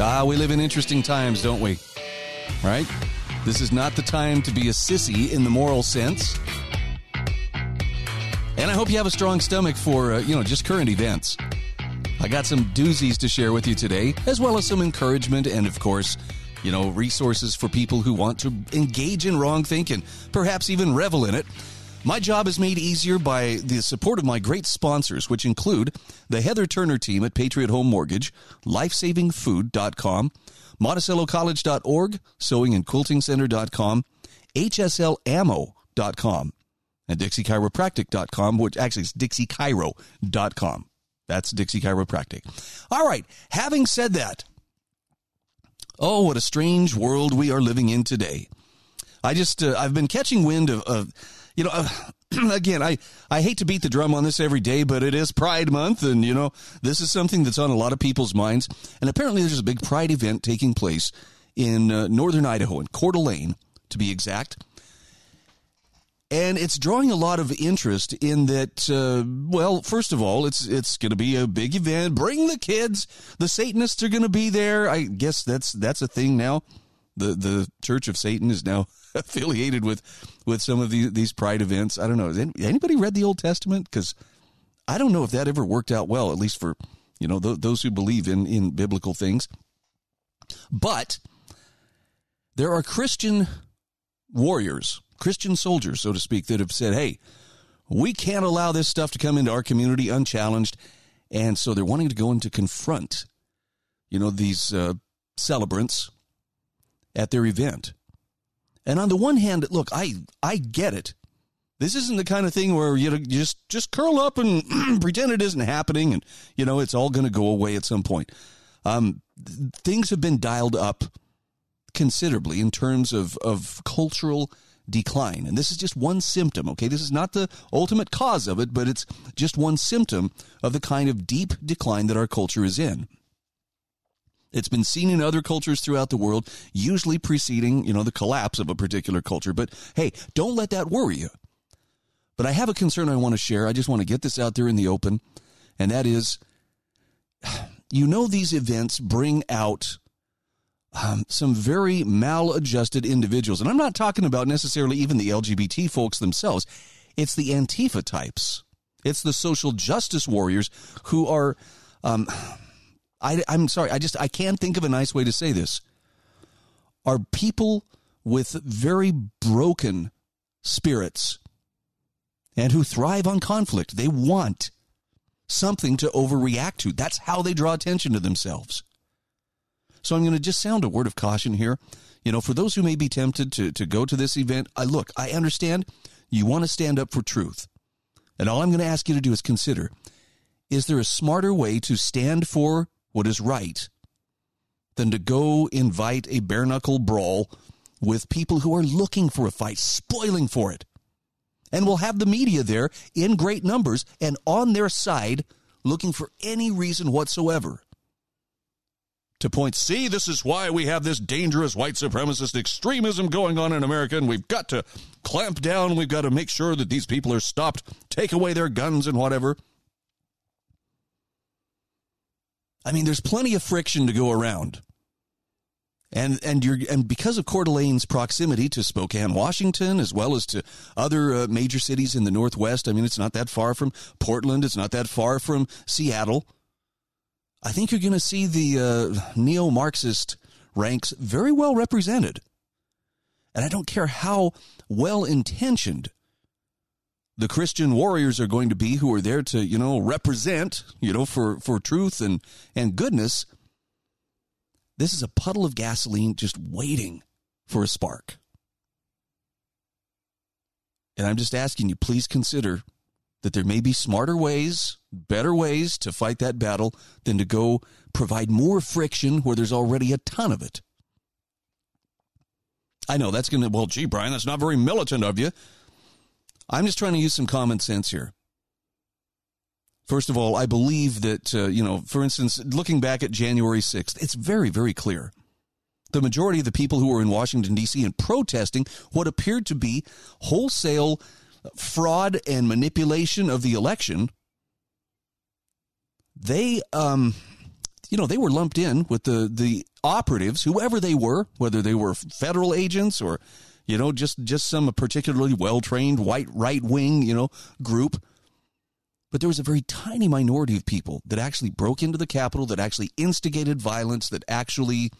Ah, we live in interesting times, don't we? Right? This is not the time to be a sissy in the moral sense. And I hope you have a strong stomach for, uh, you know, just current events. I got some doozies to share with you today, as well as some encouragement and, of course, you know, resources for people who want to engage in wrong thinking, perhaps even revel in it. My job is made easier by the support of my great sponsors, which include the Heather Turner team at Patriot Home Mortgage, lifesavingfood.com, MonticelloCollege.org, sewingandquiltingcenter.com, HSLammo.com, and DixieChiropractic.com, which actually is DixieChiro.com. That's Dixie Chiropractic. All right, having said that, oh, what a strange world we are living in today. I just, uh, I've been catching wind of, of you know, uh, again, I, I hate to beat the drum on this every day, but it is Pride Month, and, you know, this is something that's on a lot of people's minds. And apparently, there's a big Pride event taking place in uh, northern Idaho, in Coeur d'Alene, to be exact. And it's drawing a lot of interest in that. Uh, well, first of all, it's it's going to be a big event. Bring the kids. The Satanists are going to be there. I guess that's that's a thing now. The the Church of Satan is now affiliated with with some of the, these pride events. I don't know. Has anybody read the Old Testament? Because I don't know if that ever worked out well, at least for you know th- those who believe in in biblical things. But there are Christian warriors, Christian soldiers, so to speak, that have said, "Hey, we can't allow this stuff to come into our community unchallenged," and so they're wanting to go in to confront, you know, these uh, celebrants at their event. And on the one hand, look, I I get it. This isn't the kind of thing where you, just just curl up and pretend it isn't happening, and you know it's all going to go away at some point. Um, things have been dialed up considerably in terms of of cultural decline, and this is just one symptom. Okay, this is not the ultimate cause of it, but it's just one symptom of the kind of deep decline that our culture is in. It's been seen in other cultures throughout the world, usually preceding, you know, the collapse of a particular culture. But hey, don't let that worry you. But I have a concern I want to share. I just want to get this out there in the open. And that is, you know, these events bring out um, some very maladjusted individuals. And I'm not talking about necessarily even the LGBT folks themselves. It's the Antifa types. It's the social justice warriors who are, um, I, I'm sorry, I just I can't think of a nice way to say this. Are people with very broken spirits and who thrive on conflict. They want something to overreact to. That's how they draw attention to themselves. So I'm going to just sound a word of caution here. You know, for those who may be tempted to, to go to this event, I look, I understand you want to stand up for truth. And all I'm going to ask you to do is consider is there a smarter way to stand for what is right than to go invite a bare knuckle brawl with people who are looking for a fight, spoiling for it. And we'll have the media there in great numbers and on their side looking for any reason whatsoever to point, see, this is why we have this dangerous white supremacist extremism going on in America, and we've got to clamp down. We've got to make sure that these people are stopped, take away their guns and whatever. I mean, there's plenty of friction to go around. And and you're and because of Coeur d'Alene's proximity to Spokane, Washington, as well as to other uh, major cities in the Northwest, I mean, it's not that far from Portland. It's not that far from Seattle. I think you're going to see the uh, neo-Marxist ranks very well represented. And I don't care how well intentioned the Christian warriors are going to be who are there to, you know, represent, you know, for, for truth and, and goodness. This is a puddle of gasoline just waiting for a spark. And I'm just asking you, please consider that there may be smarter ways, better ways to fight that battle than to go provide more friction where there's already a ton of it. I know that's going to, well, gee, Brian, that's not very militant of you. I'm just trying to use some common sense here. First of all, I believe that, uh, you know, for instance, looking back at January 6th, it's very, very clear. The majority of the people who were in Washington, D.C. and protesting what appeared to be wholesale fraud and manipulation of the election, they, um, you know, they were lumped in with the, the operatives, whoever they were, whether they were federal agents or, you know, just, just some particularly well trained white right wing, you know, group. But there was a very tiny minority of people that actually broke into the Capitol, that actually instigated violence, that actually,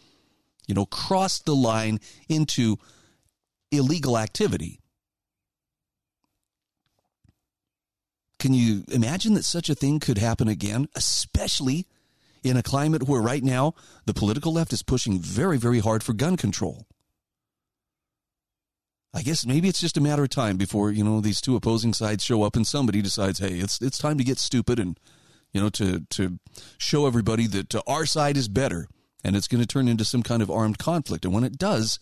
you know, crossed the line into illegal activity. Can you imagine that such a thing could happen again, especially in a climate where right now the political left is pushing very, very hard for gun control. I guess maybe it's just a matter of time before, you know, these two opposing sides show up and somebody decides, hey, it's it's time to get stupid and, you know, to to show everybody that uh, our side is better and it's going to turn into some kind of armed conflict. And when it does,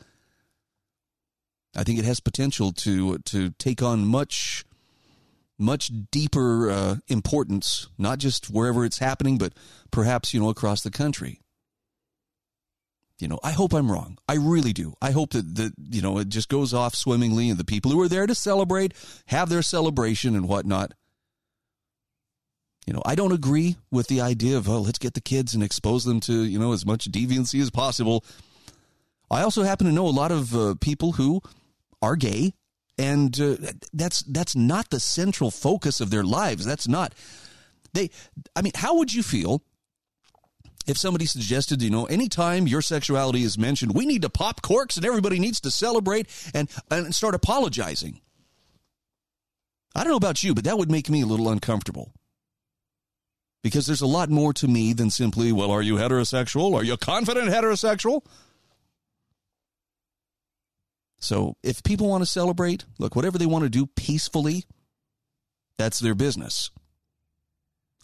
I think it has potential to to take on much much deeper uh, importance, not just wherever it's happening, but perhaps, you know, across the country. You know, I hope I'm wrong. I really do. I hope that, that, you know, it just goes off swimmingly and the people who are there to celebrate have their celebration and whatnot. You know, I don't agree with the idea of, oh, let's get the kids and expose them to, you know, as much deviancy as possible. I also happen to know a lot of uh, people who are gay and uh, that's that's not the central focus of their lives that's not they i mean how would you feel if somebody suggested you know anytime your sexuality is mentioned we need to pop corks and everybody needs to celebrate and and start apologizing. I don't know about you but that would make me a little uncomfortable. Because there's a lot more to me than simply well are you heterosexual? Are you confident heterosexual? So if people want to celebrate, look, whatever they want to do peacefully, that's their business.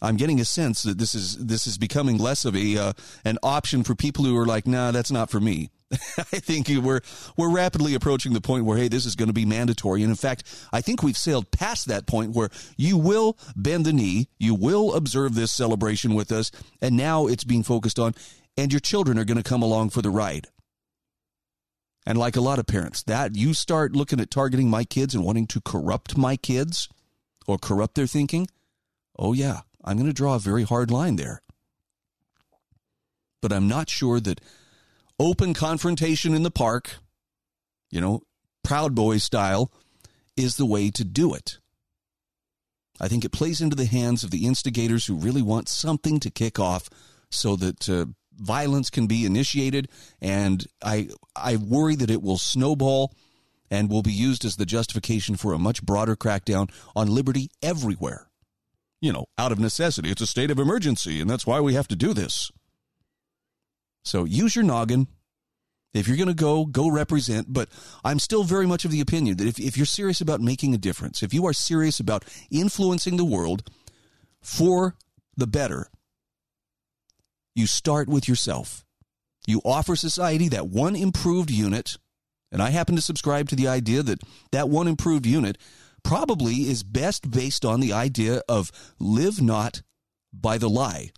I'm getting a sense that this is this is becoming less of a uh, an option for people who are like, nah, that's not for me. I think we're we're rapidly approaching the point where hey, this is going to be mandatory, and in fact, I think we've sailed past that point where you will bend the knee, you will observe this celebration with us, and now it's being focused on, and your children are going to come along for the ride. And like a lot of parents, that you start looking at targeting my kids and wanting to corrupt my kids or corrupt their thinking, oh, yeah, I'm going to draw a very hard line there. But I'm not sure that open confrontation in the park, you know, Proud Boy style, is the way to do it. I think it plays into the hands of the instigators who really want something to kick off so that uh, violence can be initiated, and I I worry that it will snowball and will be used as the justification for a much broader crackdown on liberty everywhere. You know, out of necessity, it's a state of emergency, and that's why we have to do this. So use your noggin. If you're going to go, go represent. But I'm still very much of the opinion that if, if you're serious about making a difference, if you are serious about influencing the world for the better, you start with yourself. You offer society that one improved unit, and I happen to subscribe to the idea that that one improved unit probably is best based on the idea of live not by the lie.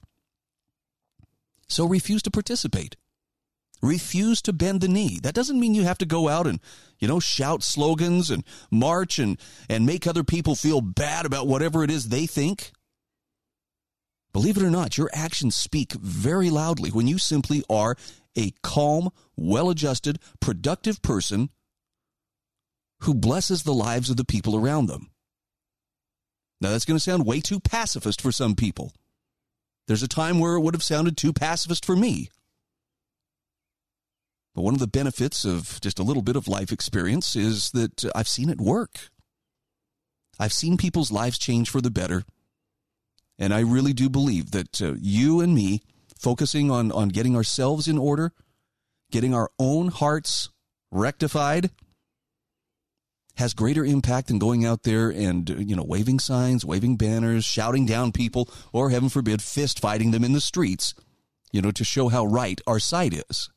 So refuse to participate. Refuse to bend the knee. That doesn't mean you have to go out and, you know, shout slogans and march and, and make other people feel bad about whatever it is they think. Believe it or not, your actions speak very loudly when you simply are a calm, well adjusted, productive person who blesses the lives of the people around them. Now, that's going to sound way too pacifist for some people. There's a time where it would have sounded too pacifist for me. But one of the benefits of just a little bit of life experience is that I've seen it work. I've seen people's lives change for the better and I really do believe that uh, you and me focusing on, on getting ourselves in order, getting our own hearts rectified, has greater impact than going out there and, you know, waving signs, waving banners, shouting down people, or heaven forbid, fist fighting them in the streets, you know, to show how right our side is.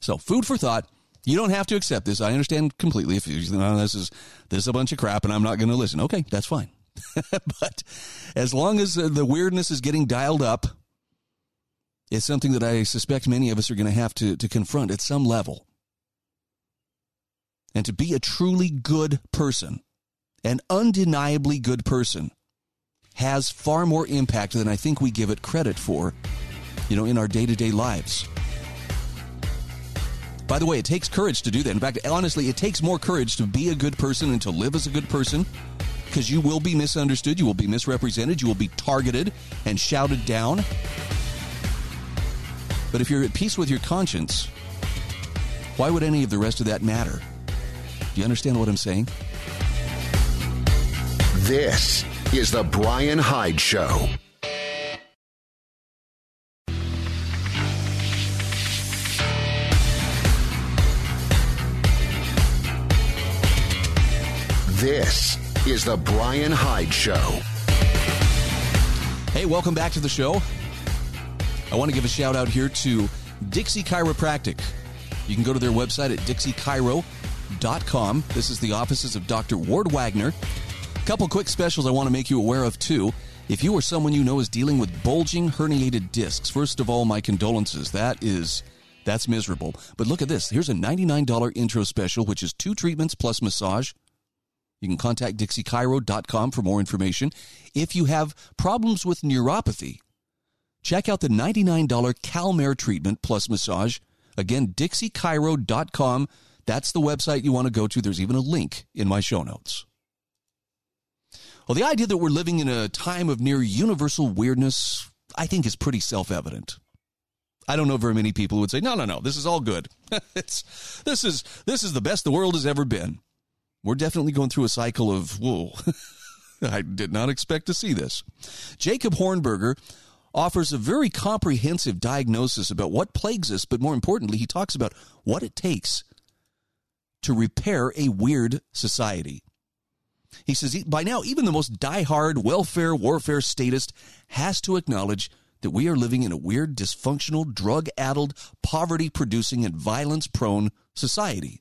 So, food for thought. You don't have to accept this. I understand completely. If you know, this is this is a bunch of crap and I'm not going to listen, okay, that's fine. but as long as uh, the weirdness is getting dialed up, it's something that I suspect many of us are going to have to to confront at some level. And to be a truly good person, an undeniably good person, has far more impact than I think we give it credit for, you know, in our day to day lives. By the way, it takes courage to do that. In fact, honestly, it takes more courage to be a good person and to live as a good person because you will be misunderstood, you will be misrepresented, you will be targeted and shouted down. But if you're at peace with your conscience, why would any of the rest of that matter? Do you understand what I'm saying? This is The Brian Hyde Show. This is The Brian Hyde Show. Hey, welcome back to the show. I want to give a shout out here to Dixie Chiropractic. You can go to their website at dixiechiro.com. This is the offices of Dr. Ward Wagner. A couple quick specials I want to make you aware of too. If you or someone you know is dealing with bulging herniated discs, first of all, my condolences. That is that's miserable. But look at this. Here's a $99 intro special, which is two treatments plus massage. You can contact dixiechiro.com for more information. If you have problems with neuropathy, check out the $99 CalMare treatment plus massage. Again, dixiechiro.com. That's the website you want to go to. There's even a link in my show notes. Well, the idea that we're living in a time of near universal weirdness, I think, is pretty self evident. I don't know very many people who would say, "No, no, no, this is all good. it's this is this is the best the world has ever been." We're definitely going through a cycle of whoa. I did not expect to see this. Jacob Hornberger offers a very comprehensive diagnosis about what plagues us, but more importantly, he talks about what it takes to repair a weird society. He says by now, even the most die-hard welfare warfare statist has to acknowledge that we are living in a weird, dysfunctional, drug addled, poverty producing, and violence prone society.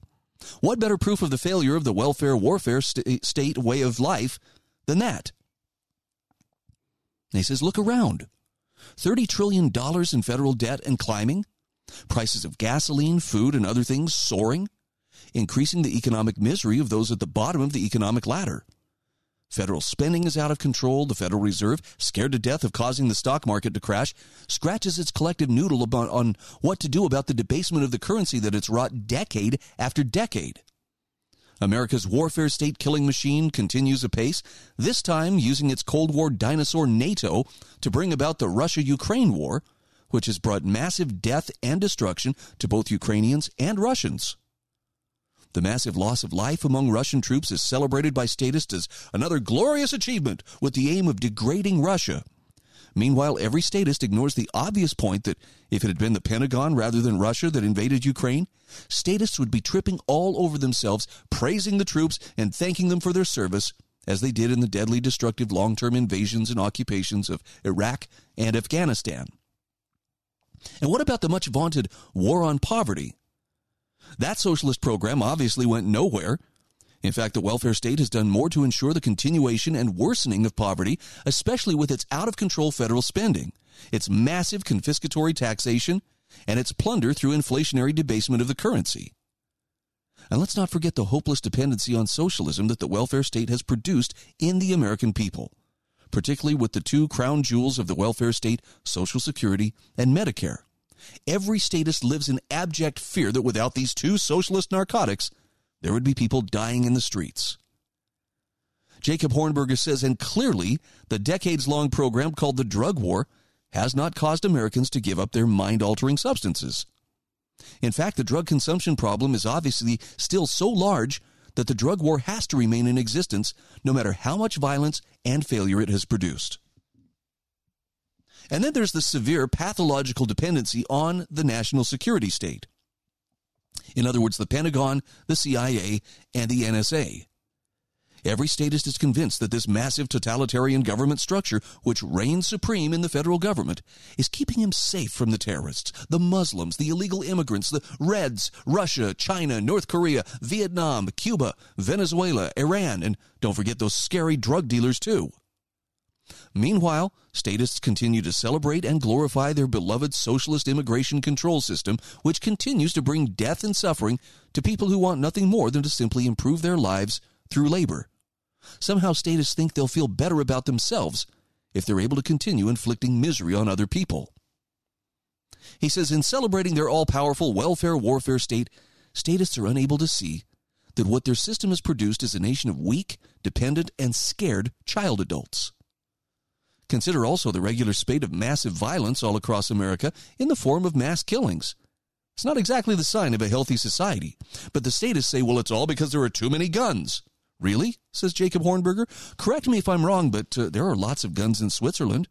What better proof of the failure of the welfare warfare st- state way of life than that? And he says, look around. $30 trillion in federal debt and climbing, prices of gasoline, food, and other things soaring, increasing the economic misery of those at the bottom of the economic ladder. Federal spending is out of control. The Federal Reserve, scared to death of causing the stock market to crash, scratches its collective noodle about, on what to do about the debasement of the currency that it's wrought decade after decade. America's warfare state killing machine continues apace, this time using its Cold War dinosaur NATO to bring about the Russia Ukraine war, which has brought massive death and destruction to both Ukrainians and Russians. The massive loss of life among Russian troops is celebrated by statists as another glorious achievement with the aim of degrading Russia. Meanwhile, every statist ignores the obvious point that if it had been the Pentagon rather than Russia that invaded Ukraine, statists would be tripping all over themselves, praising the troops and thanking them for their service, as they did in the deadly destructive long term invasions and occupations of Iraq and Afghanistan. And what about the much vaunted war on poverty? That socialist program obviously went nowhere. In fact, the welfare state has done more to ensure the continuation and worsening of poverty, especially with its out of control federal spending, its massive confiscatory taxation, and its plunder through inflationary debasement of the currency. And let's not forget the hopeless dependency on socialism that the welfare state has produced in the American people, particularly with the two crown jewels of the welfare state, Social Security and Medicare. Every statist lives in abject fear that without these two socialist narcotics, there would be people dying in the streets. Jacob Hornberger says, and clearly, the decades long program called the drug war has not caused Americans to give up their mind altering substances. In fact, the drug consumption problem is obviously still so large that the drug war has to remain in existence no matter how much violence and failure it has produced. And then there's the severe pathological dependency on the national security state. In other words, the Pentagon, the CIA, and the NSA. Every statist is convinced that this massive totalitarian government structure, which reigns supreme in the federal government, is keeping him safe from the terrorists, the Muslims, the illegal immigrants, the Reds, Russia, China, North Korea, Vietnam, Cuba, Venezuela, Iran, and don't forget those scary drug dealers, too. Meanwhile, statists continue to celebrate and glorify their beloved socialist immigration control system, which continues to bring death and suffering to people who want nothing more than to simply improve their lives through labor. Somehow, statists think they'll feel better about themselves if they're able to continue inflicting misery on other people. He says, in celebrating their all powerful welfare warfare state, statists are unable to see that what their system has produced is a nation of weak, dependent, and scared child adults. Consider also the regular spate of massive violence all across America in the form of mass killings. It's not exactly the sign of a healthy society, but the statists say, well, it's all because there are too many guns. Really? says Jacob Hornberger. Correct me if I'm wrong, but uh, there are lots of guns in Switzerland.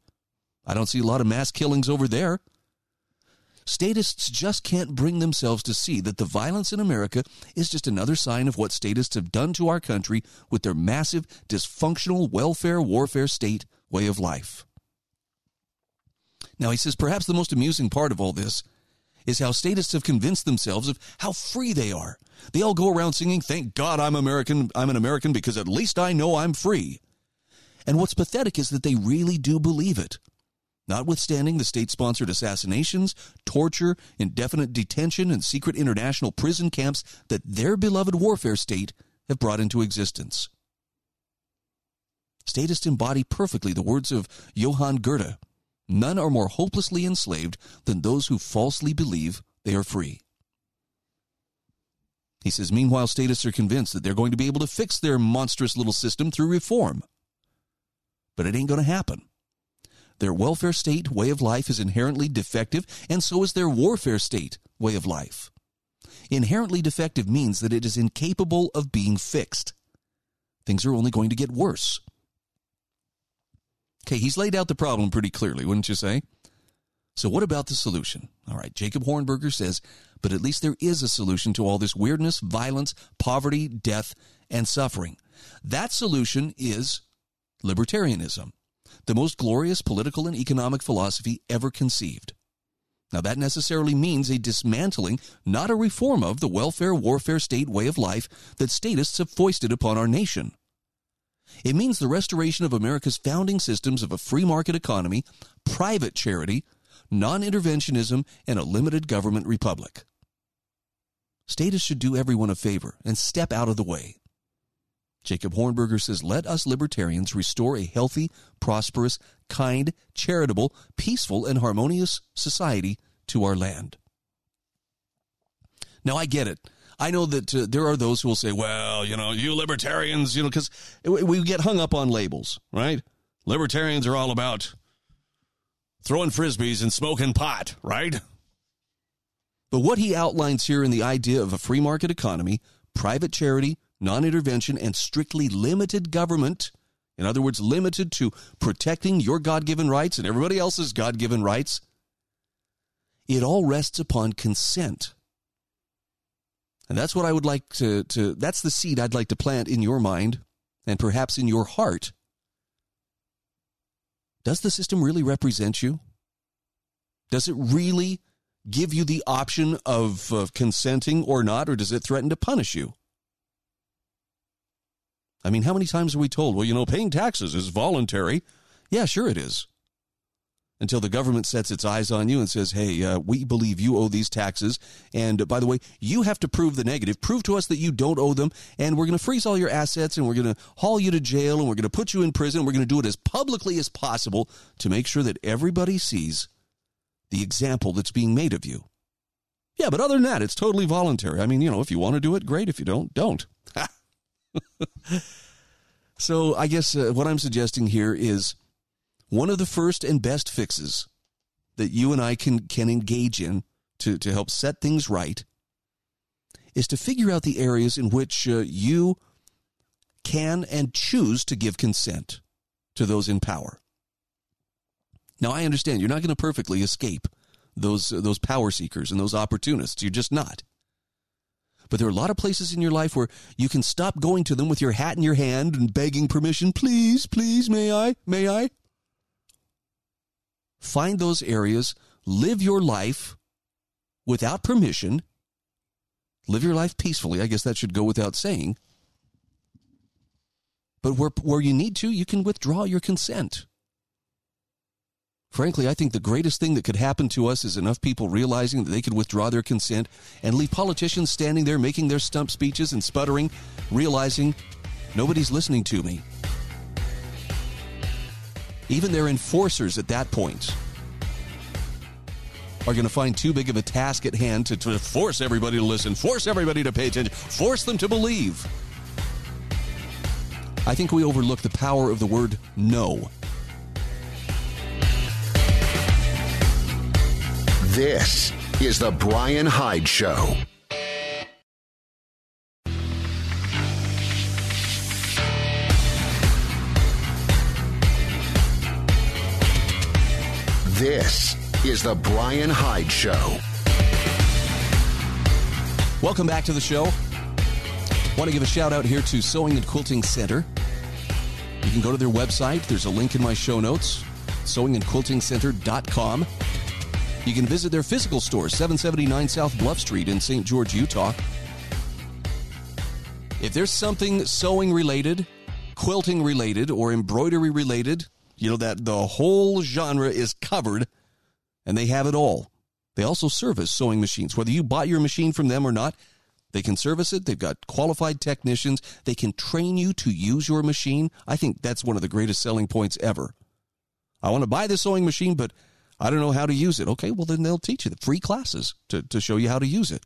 I don't see a lot of mass killings over there. Statists just can't bring themselves to see that the violence in America is just another sign of what statists have done to our country with their massive, dysfunctional welfare warfare state way of life. Now, he says perhaps the most amusing part of all this is how statists have convinced themselves of how free they are. They all go around singing, Thank God I'm American, I'm an American because at least I know I'm free. And what's pathetic is that they really do believe it. Notwithstanding the state sponsored assassinations, torture, indefinite detention, and secret international prison camps that their beloved warfare state have brought into existence. Statists embody perfectly the words of Johann Goethe None are more hopelessly enslaved than those who falsely believe they are free. He says, meanwhile, statists are convinced that they're going to be able to fix their monstrous little system through reform. But it ain't going to happen. Their welfare state way of life is inherently defective, and so is their warfare state way of life. Inherently defective means that it is incapable of being fixed. Things are only going to get worse. Okay, he's laid out the problem pretty clearly, wouldn't you say? So, what about the solution? All right, Jacob Hornberger says, but at least there is a solution to all this weirdness, violence, poverty, death, and suffering. That solution is libertarianism, the most glorious political and economic philosophy ever conceived. Now, that necessarily means a dismantling, not a reform of, the welfare warfare state way of life that statists have foisted upon our nation. It means the restoration of America's founding systems of a free market economy, private charity, non interventionism, and a limited government republic. Statists should do everyone a favor and step out of the way. Jacob Hornberger says, Let us libertarians restore a healthy, prosperous, kind, charitable, peaceful, and harmonious society to our land. Now, I get it. I know that uh, there are those who will say, well, you know, you libertarians, you know, because we get hung up on labels, right? Libertarians are all about throwing frisbees and smoking pot, right? But what he outlines here in the idea of a free market economy, private charity, non intervention, and strictly limited government, in other words, limited to protecting your God given rights and everybody else's God given rights, it all rests upon consent. And that's what I would like to, to, that's the seed I'd like to plant in your mind and perhaps in your heart. Does the system really represent you? Does it really give you the option of, of consenting or not, or does it threaten to punish you? I mean, how many times are we told, well, you know, paying taxes is voluntary? Yeah, sure it is until the government sets its eyes on you and says, hey, uh, we believe you owe these taxes. And uh, by the way, you have to prove the negative. Prove to us that you don't owe them. And we're going to freeze all your assets and we're going to haul you to jail and we're going to put you in prison. We're going to do it as publicly as possible to make sure that everybody sees the example that's being made of you. Yeah, but other than that, it's totally voluntary. I mean, you know, if you want to do it, great. If you don't, don't. so I guess uh, what I'm suggesting here is one of the first and best fixes that you and I can, can engage in to, to help set things right is to figure out the areas in which uh, you can and choose to give consent to those in power. Now, I understand you're not going to perfectly escape those, uh, those power seekers and those opportunists. You're just not. But there are a lot of places in your life where you can stop going to them with your hat in your hand and begging permission. Please, please, may I? May I? Find those areas, live your life without permission, live your life peacefully. I guess that should go without saying. But where, where you need to, you can withdraw your consent. Frankly, I think the greatest thing that could happen to us is enough people realizing that they could withdraw their consent and leave politicians standing there making their stump speeches and sputtering, realizing nobody's listening to me. Even their enforcers at that point are going to find too big of a task at hand to, to force everybody to listen, force everybody to pay attention, force them to believe. I think we overlook the power of the word no. This is the Brian Hyde Show. This is the Brian Hyde Show. Welcome back to the show. Want to give a shout out here to Sewing and Quilting Center. You can go to their website. There's a link in my show notes, sewingandquiltingcenter.com. You can visit their physical store, 779 South Bluff Street in St. George, Utah. If there's something sewing related, quilting related, or embroidery related, you know that the whole genre is covered and they have it all. They also service sewing machines. Whether you bought your machine from them or not, they can service it. They've got qualified technicians. They can train you to use your machine. I think that's one of the greatest selling points ever. I want to buy this sewing machine, but I don't know how to use it. Okay, well, then they'll teach you the free classes to, to show you how to use it.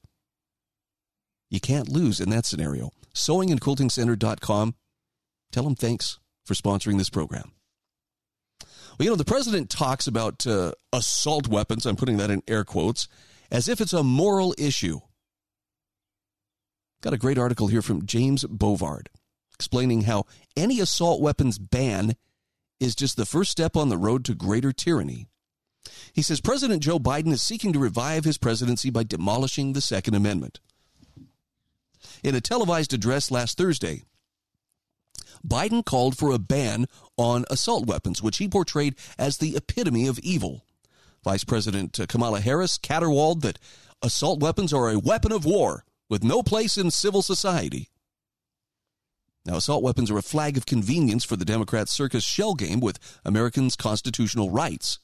You can't lose in that scenario. Sewingandquiltingcenter.com. Tell them thanks for sponsoring this program. Well, you know, the president talks about uh, assault weapons, I'm putting that in air quotes, as if it's a moral issue. Got a great article here from James Bovard explaining how any assault weapons ban is just the first step on the road to greater tyranny. He says President Joe Biden is seeking to revive his presidency by demolishing the Second Amendment. In a televised address last Thursday, Biden called for a ban on assault weapons, which he portrayed as the epitome of evil. Vice President Kamala Harris caterwauled that assault weapons are a weapon of war with no place in civil society. Now, assault weapons are a flag of convenience for the Democrats' circus shell game with Americans' constitutional rights.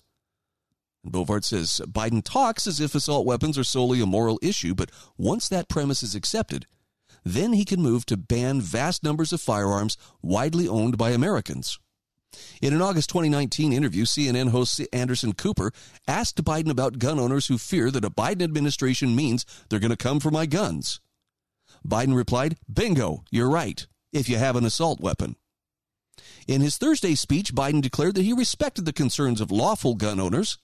And Bovard says Biden talks as if assault weapons are solely a moral issue, but once that premise is accepted, then he can move to ban vast numbers of firearms widely owned by Americans. In an August 2019 interview, CNN host Anderson Cooper asked Biden about gun owners who fear that a Biden administration means they're going to come for my guns. Biden replied, Bingo, you're right, if you have an assault weapon. In his Thursday speech, Biden declared that he respected the concerns of lawful gun owners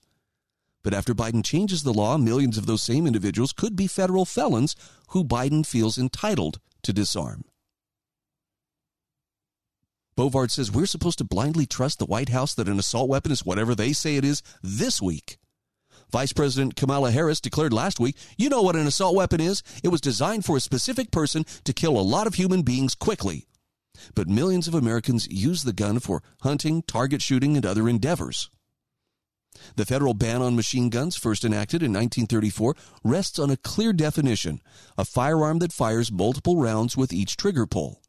but after Biden changes the law, millions of those same individuals could be federal felons who Biden feels entitled to disarm. Bovard says we're supposed to blindly trust the White House that an assault weapon is whatever they say it is this week. Vice President Kamala Harris declared last week, you know what an assault weapon is? It was designed for a specific person to kill a lot of human beings quickly. But millions of Americans use the gun for hunting, target shooting, and other endeavors. The federal ban on machine guns, first enacted in 1934, rests on a clear definition a firearm that fires multiple rounds with each trigger pull.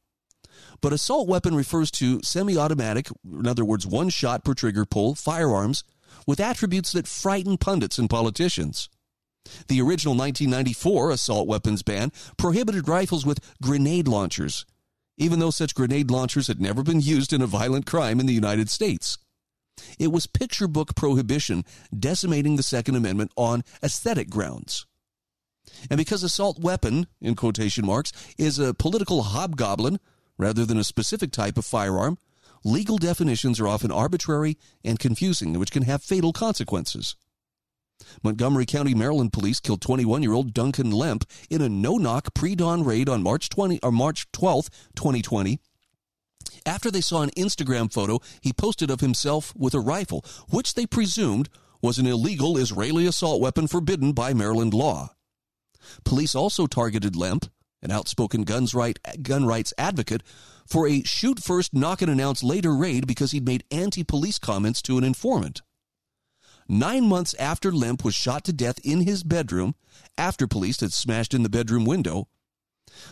But assault weapon refers to semi automatic, in other words, one shot per trigger pull, firearms with attributes that frighten pundits and politicians. The original 1994 assault weapons ban prohibited rifles with grenade launchers, even though such grenade launchers had never been used in a violent crime in the United States. It was picture book prohibition decimating the Second Amendment on aesthetic grounds. And because assault weapon, in quotation marks, is a political hobgoblin rather than a specific type of firearm, legal definitions are often arbitrary and confusing, which can have fatal consequences. Montgomery County, Maryland police killed 21-year-old Duncan Lemp in a no-knock pre-dawn raid on March 20 or March 12, 2020 after they saw an Instagram photo he posted of himself with a rifle, which they presumed was an illegal Israeli assault weapon forbidden by Maryland law. Police also targeted Lemp an outspoken guns right, gun rights advocate, for a shoot first, knock and announce later raid because he'd made anti police comments to an informant. Nine months after Lemp was shot to death in his bedroom, after police had smashed in the bedroom window,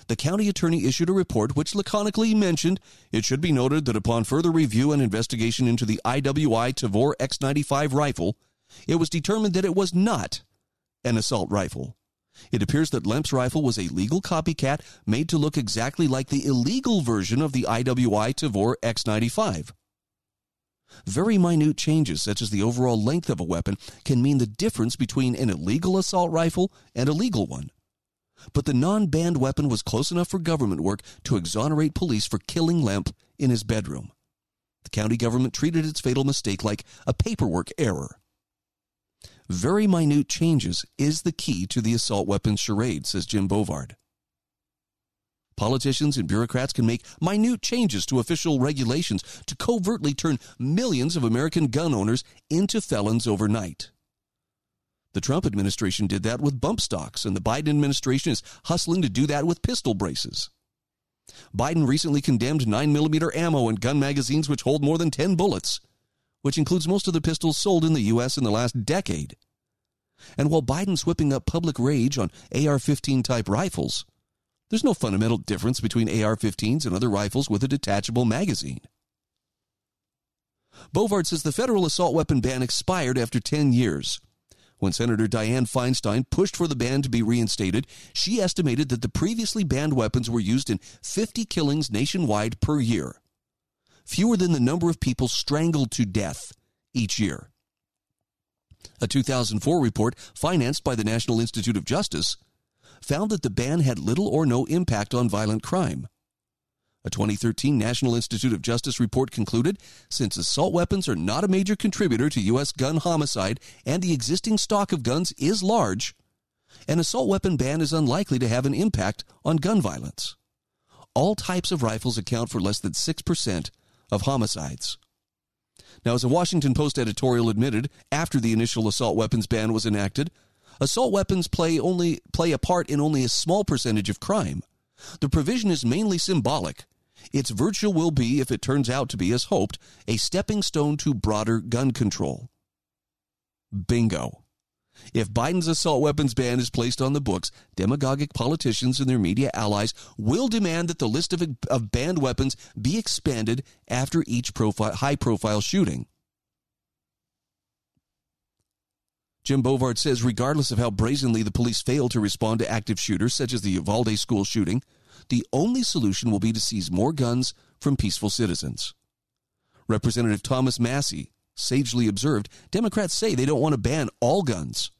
the county attorney issued a report which laconically mentioned it should be noted that upon further review and investigation into the IWI Tavor X95 rifle, it was determined that it was not an assault rifle. It appears that Lemp's rifle was a legal copycat made to look exactly like the illegal version of the IWI Tavor X95. Very minute changes, such as the overall length of a weapon, can mean the difference between an illegal assault rifle and a legal one. But the non banned weapon was close enough for government work to exonerate police for killing Lemp in his bedroom. The county government treated its fatal mistake like a paperwork error. Very minute changes is the key to the assault weapons charade, says Jim Bovard. Politicians and bureaucrats can make minute changes to official regulations to covertly turn millions of American gun owners into felons overnight. The Trump administration did that with bump stocks, and the Biden administration is hustling to do that with pistol braces. Biden recently condemned 9mm ammo and gun magazines which hold more than 10 bullets, which includes most of the pistols sold in the U.S. in the last decade. And while Biden's whipping up public rage on AR 15 type rifles, there's no fundamental difference between AR 15s and other rifles with a detachable magazine. Bovard says the federal assault weapon ban expired after 10 years. When Senator Dianne Feinstein pushed for the ban to be reinstated, she estimated that the previously banned weapons were used in 50 killings nationwide per year, fewer than the number of people strangled to death each year. A 2004 report financed by the National Institute of Justice found that the ban had little or no impact on violent crime. A 2013 National Institute of Justice report concluded since assault weapons are not a major contributor to U.S. gun homicide and the existing stock of guns is large, an assault weapon ban is unlikely to have an impact on gun violence. All types of rifles account for less than 6% of homicides. Now, as a Washington Post editorial admitted after the initial assault weapons ban was enacted, assault weapons play only play a part in only a small percentage of crime. The provision is mainly symbolic its virtue will be, if it turns out to be as hoped, a stepping stone to broader gun control. Bingo. If Biden's assault weapons ban is placed on the books, demagogic politicians and their media allies will demand that the list of, of banned weapons be expanded after each high profile shooting. Jim Bovard says regardless of how brazenly the police fail to respond to active shooters, such as the Uvalde school shooting, the only solution will be to seize more guns from peaceful citizens. Representative Thomas Massie sagely observed Democrats say they don't want to ban all guns,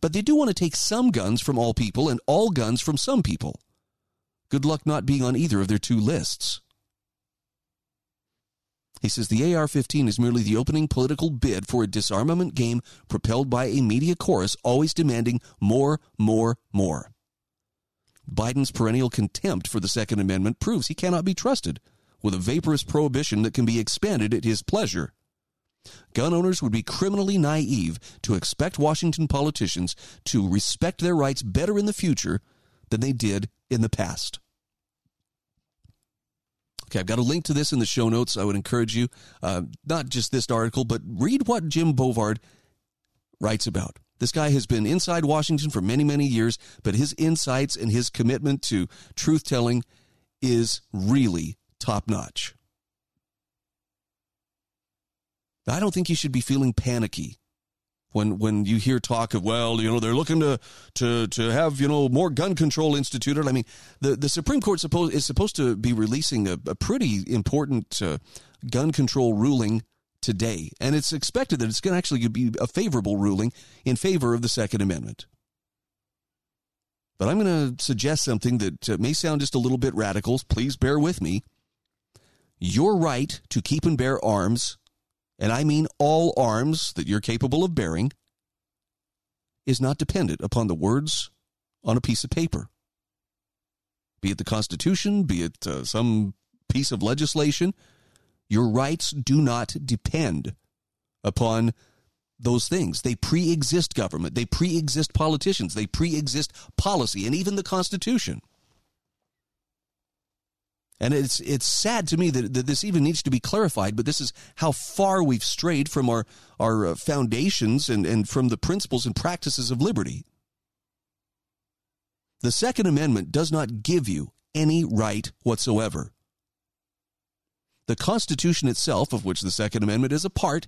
but they do want to take some guns from all people and all guns from some people. Good luck not being on either of their two lists. He says the AR 15 is merely the opening political bid for a disarmament game propelled by a media chorus always demanding more, more, more. Biden's perennial contempt for the Second Amendment proves he cannot be trusted with a vaporous prohibition that can be expanded at his pleasure. Gun owners would be criminally naive to expect Washington politicians to respect their rights better in the future than they did in the past. Okay, I've got a link to this in the show notes. I would encourage you, uh, not just this article, but read what Jim Bovard writes about. This guy has been inside Washington for many, many years, but his insights and his commitment to truth telling is really top notch. I don't think you should be feeling panicky when when you hear talk of well, you know, they're looking to to to have you know more gun control instituted. I mean, the the Supreme Court supposed is supposed to be releasing a, a pretty important uh, gun control ruling today, and it's expected that it's going to actually be a favorable ruling in favor of the Second Amendment. But I'm going to suggest something that uh, may sound just a little bit radical. Please bear with me. Your right to keep and bear arms, and I mean all arms that you're capable of bearing, is not dependent upon the words on a piece of paper. Be it the Constitution, be it uh, some piece of legislation, your rights do not depend upon those things. They pre exist government, they pre exist politicians, they pre exist policy, and even the Constitution. And it's it's sad to me that, that this even needs to be clarified, but this is how far we've strayed from our our uh, foundations and, and from the principles and practices of liberty. The Second Amendment does not give you any right whatsoever. The Constitution itself, of which the Second Amendment is a part,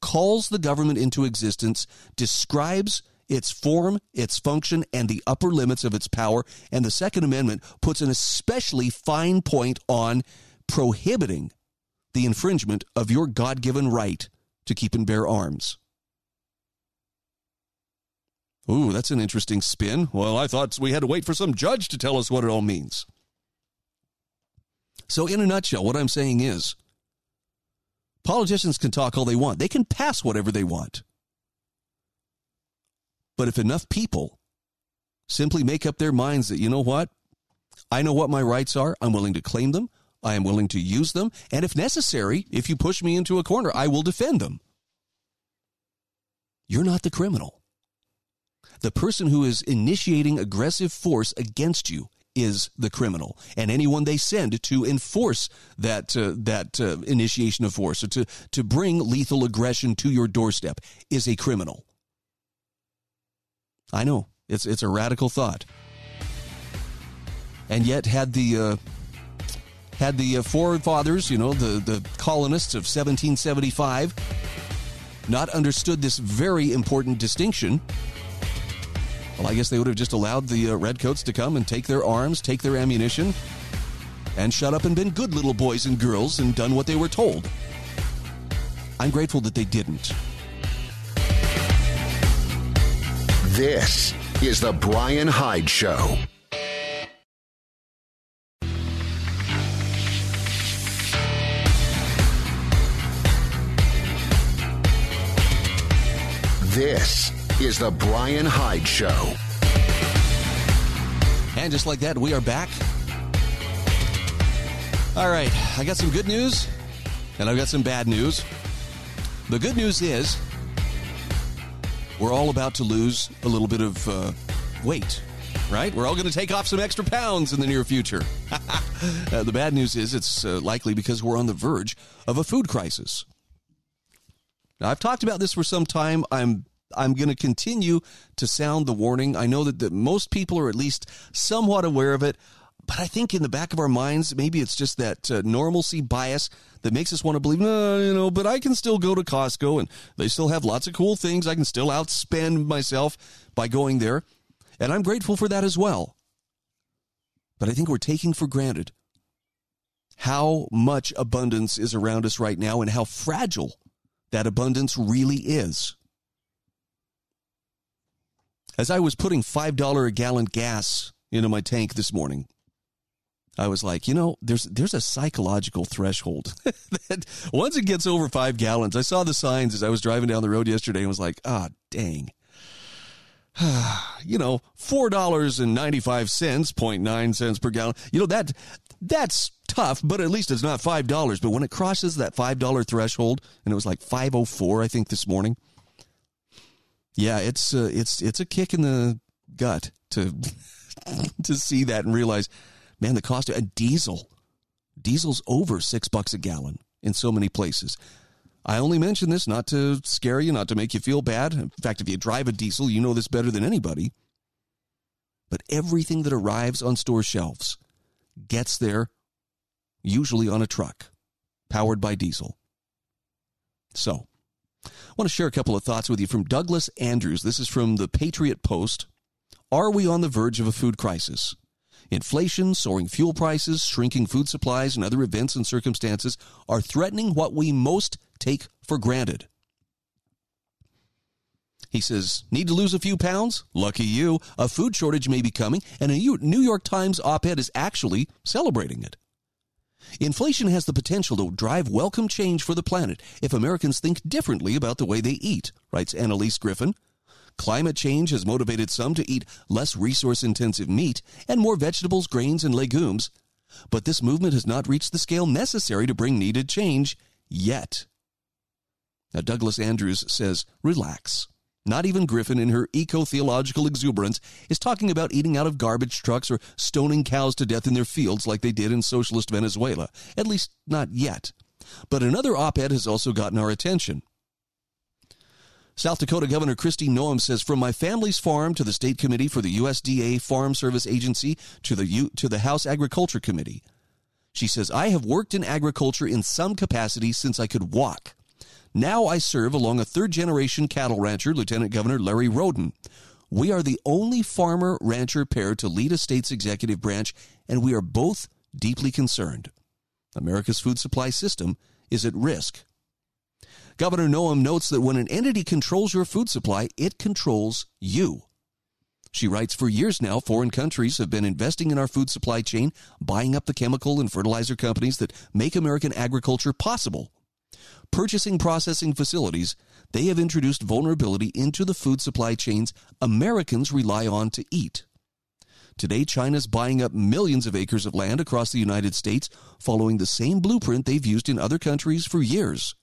calls the government into existence, describes its form, its function, and the upper limits of its power. And the Second Amendment puts an especially fine point on prohibiting the infringement of your God given right to keep and bear arms. Ooh, that's an interesting spin. Well, I thought we had to wait for some judge to tell us what it all means. So, in a nutshell, what I'm saying is politicians can talk all they want, they can pass whatever they want. But if enough people simply make up their minds that, you know what, I know what my rights are, I'm willing to claim them, I am willing to use them, and if necessary, if you push me into a corner, I will defend them. You're not the criminal. The person who is initiating aggressive force against you is the criminal, and anyone they send to enforce that uh, that uh, initiation of force or to to bring lethal aggression to your doorstep is a criminal. I know it's it's a radical thought, and yet had the uh, had the uh, forefathers, you know, the the colonists of 1775, not understood this very important distinction. Well, I guess they would have just allowed the uh, redcoats to come and take their arms, take their ammunition, and shut up and been good little boys and girls and done what they were told. I'm grateful that they didn't. This is the Brian Hyde Show. This is the Brian Hyde Show. And just like that, we are back. All right, I got some good news, and I've got some bad news. The good news is we're all about to lose a little bit of uh, weight, right? We're all going to take off some extra pounds in the near future. uh, the bad news is it's uh, likely because we're on the verge of a food crisis. Now, I've talked about this for some time. I'm I'm going to continue to sound the warning. I know that, most people are at least somewhat aware of it, but I think in the back of our minds, maybe it's just that uh, normalcy bias that makes us want to believe, no, you know, but I can still go to Costco and they still have lots of cool things. I can still outspend myself by going there. And I'm grateful for that as well. But I think we're taking for granted how much abundance is around us right now and how fragile that abundance really is. As I was putting $5 a gallon gas into my tank this morning, I was like, you know, there's there's a psychological threshold that once it gets over five gallons. I saw the signs as I was driving down the road yesterday and was like, ah, dang. you know, four dollars and ninety five cents, 0.9 cents per gallon. You know that that's tough, but at least it's not five dollars. But when it crosses that five dollar threshold, and it was like five oh four, I think this morning. Yeah, it's uh, it's it's a kick in the gut to to see that and realize man, the cost of a diesel, diesel's over six bucks a gallon in so many places. I only mention this not to scare you, not to make you feel bad. In fact, if you drive a diesel, you know this better than anybody. But everything that arrives on store shelves gets there usually on a truck powered by diesel. So, want to share a couple of thoughts with you from Douglas Andrews. This is from the Patriot Post. Are we on the verge of a food crisis? Inflation, soaring fuel prices, shrinking food supplies, and other events and circumstances are threatening what we most take for granted. He says, Need to lose a few pounds? Lucky you. A food shortage may be coming, and a New York Times op ed is actually celebrating it. Inflation has the potential to drive welcome change for the planet if Americans think differently about the way they eat, writes Annaliese Griffin, Climate change has motivated some to eat less resource intensive meat and more vegetables, grains, and legumes, but this movement has not reached the scale necessary to bring needed change yet. Now, Douglas Andrews says, relax. Not even Griffin, in her eco theological exuberance, is talking about eating out of garbage trucks or stoning cows to death in their fields like they did in socialist Venezuela. At least, not yet. But another op ed has also gotten our attention. South Dakota Governor Kristi Noem says, "From my family's farm to the state committee for the USDA Farm Service Agency to the U- to the House Agriculture Committee." She says, "I have worked in agriculture in some capacity since I could walk. Now I serve along a third generation cattle rancher, Lieutenant Governor Larry Rhoden. We are the only farmer rancher pair to lead a state's executive branch, and we are both deeply concerned. America's food supply system is at risk. Governor Noem notes that when an entity controls your food supply, it controls you. She writes, For years now, foreign countries have been investing in our food supply chain, buying up the chemical and fertilizer companies that make American agriculture possible purchasing processing facilities, they have introduced vulnerability into the food supply chains Americans rely on to eat. Today, China's buying up millions of acres of land across the United States, following the same blueprint they've used in other countries for years.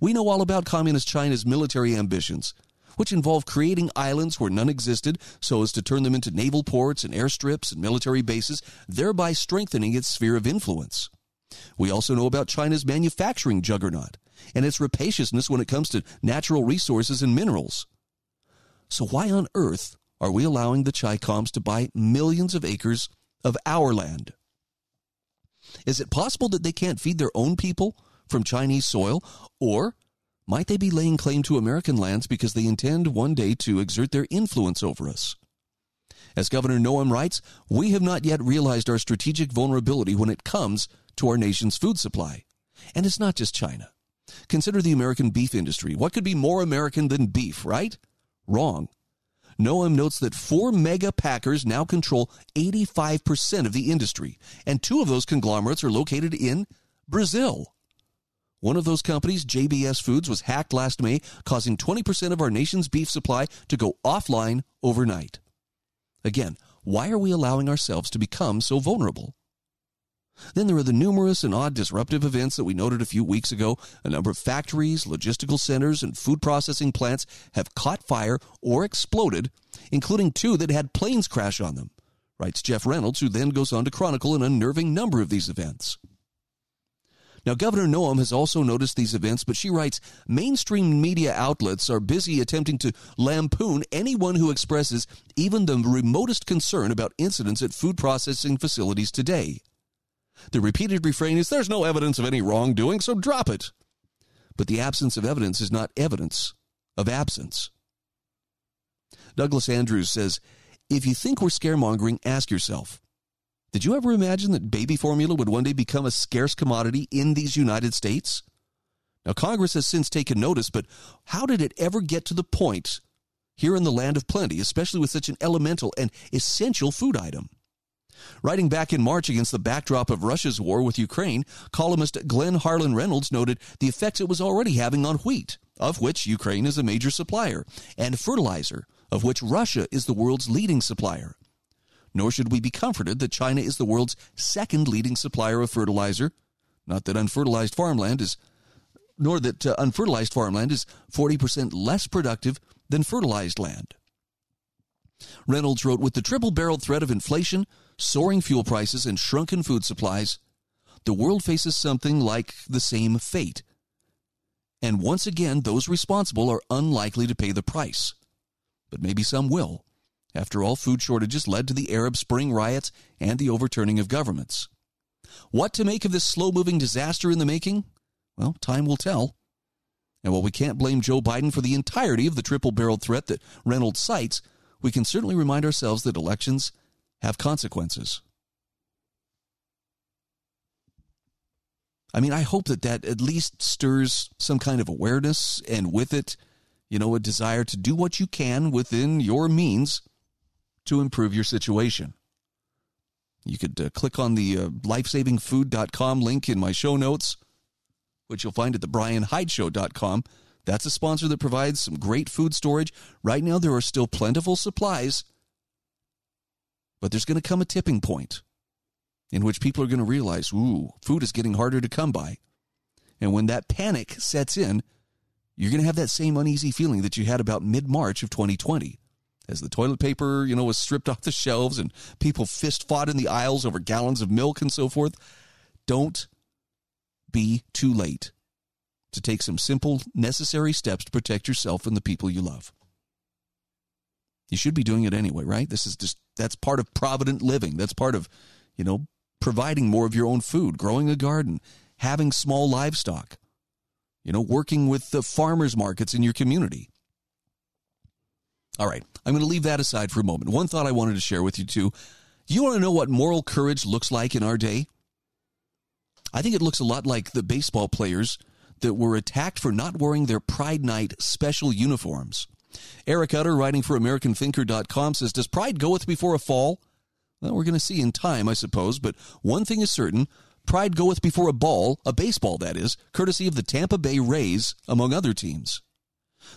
We know all about Communist China's military ambitions, which involve creating islands where none existed so as to turn them into naval ports and airstrips and military bases, thereby strengthening its sphere of influence. We also know about China's manufacturing juggernaut and its rapaciousness when it comes to natural resources and minerals. So, why on earth are we allowing the Chicoms to buy millions of acres of our land? Is it possible that they can't feed their own people from Chinese soil? Or might they be laying claim to American lands because they intend one day to exert their influence over us? As Governor Noem writes, we have not yet realized our strategic vulnerability when it comes to our nation's food supply. And it's not just China. Consider the American beef industry. What could be more American than beef, right? Wrong. Noem notes that four mega packers now control 85% of the industry, and two of those conglomerates are located in Brazil. One of those companies, JBS Foods, was hacked last May, causing 20% of our nation's beef supply to go offline overnight. Again, why are we allowing ourselves to become so vulnerable? Then there are the numerous and odd disruptive events that we noted a few weeks ago. A number of factories, logistical centers, and food processing plants have caught fire or exploded, including two that had planes crash on them, writes Jeff Reynolds, who then goes on to chronicle an unnerving number of these events. Now, Governor Noem has also noticed these events, but she writes mainstream media outlets are busy attempting to lampoon anyone who expresses even the remotest concern about incidents at food processing facilities today. The repeated refrain is there's no evidence of any wrongdoing, so drop it. But the absence of evidence is not evidence of absence. Douglas Andrews says if you think we're scaremongering, ask yourself did you ever imagine that baby formula would one day become a scarce commodity in these United States? Now, Congress has since taken notice, but how did it ever get to the point here in the land of plenty, especially with such an elemental and essential food item? Writing back in March against the backdrop of Russia's war with Ukraine, columnist Glenn Harlan Reynolds noted the effects it was already having on wheat, of which Ukraine is a major supplier, and fertilizer, of which Russia is the world's leading supplier. Nor should we be comforted that China is the world's second leading supplier of fertilizer. Not that unfertilized farmland is, nor that uh, unfertilized farmland is 40% less productive than fertilized land. Reynolds wrote With the triple barreled threat of inflation, soaring fuel prices, and shrunken food supplies, the world faces something like the same fate. And once again, those responsible are unlikely to pay the price. But maybe some will. After all, food shortages led to the Arab Spring riots and the overturning of governments. What to make of this slow moving disaster in the making? Well, time will tell. And while we can't blame Joe Biden for the entirety of the triple barreled threat that Reynolds cites, we can certainly remind ourselves that elections have consequences. I mean, I hope that that at least stirs some kind of awareness and with it, you know, a desire to do what you can within your means to improve your situation. You could uh, click on the uh, lifesavingfood.com link in my show notes, which you'll find at the brianhydeshow.com. That's a sponsor that provides some great food storage. Right now, there are still plentiful supplies, but there's going to come a tipping point in which people are going to realize, ooh, food is getting harder to come by. And when that panic sets in, you're going to have that same uneasy feeling that you had about mid March of 2020 as the toilet paper, you know, was stripped off the shelves and people fist fought in the aisles over gallons of milk and so forth. Don't be too late to take some simple, necessary steps to protect yourself and the people you love. You should be doing it anyway, right? This is just, that's part of provident living. That's part of, you know, providing more of your own food, growing a garden, having small livestock, you know, working with the farmers markets in your community. All right, I'm going to leave that aside for a moment. One thought I wanted to share with you too. You want to know what moral courage looks like in our day? I think it looks a lot like the baseball players that were attacked for not wearing their Pride Night special uniforms. Eric Utter, writing for AmericanThinker.com, says Does pride goeth before a fall? Well, we're going to see in time, I suppose, but one thing is certain pride goeth before a ball, a baseball that is, courtesy of the Tampa Bay Rays, among other teams.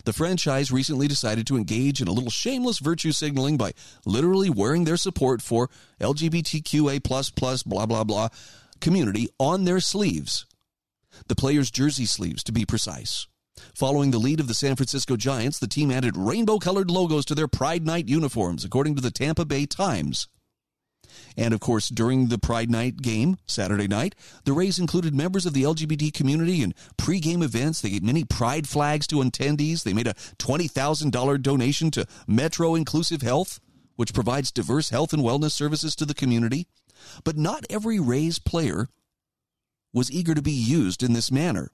The franchise recently decided to engage in a little shameless virtue signaling by literally wearing their support for LGBTQA plus plus blah blah blah community on their sleeves. The players' jersey sleeves, to be precise. Following the lead of the San Francisco Giants, the team added rainbow colored logos to their Pride Night uniforms, according to the Tampa Bay Times. And of course, during the Pride Night game, Saturday night, the Rays included members of the LGBT community in pre-game events. They gave many pride flags to attendees. They made a $20,000 donation to Metro Inclusive Health, which provides diverse health and wellness services to the community. But not every Rays player was eager to be used in this manner.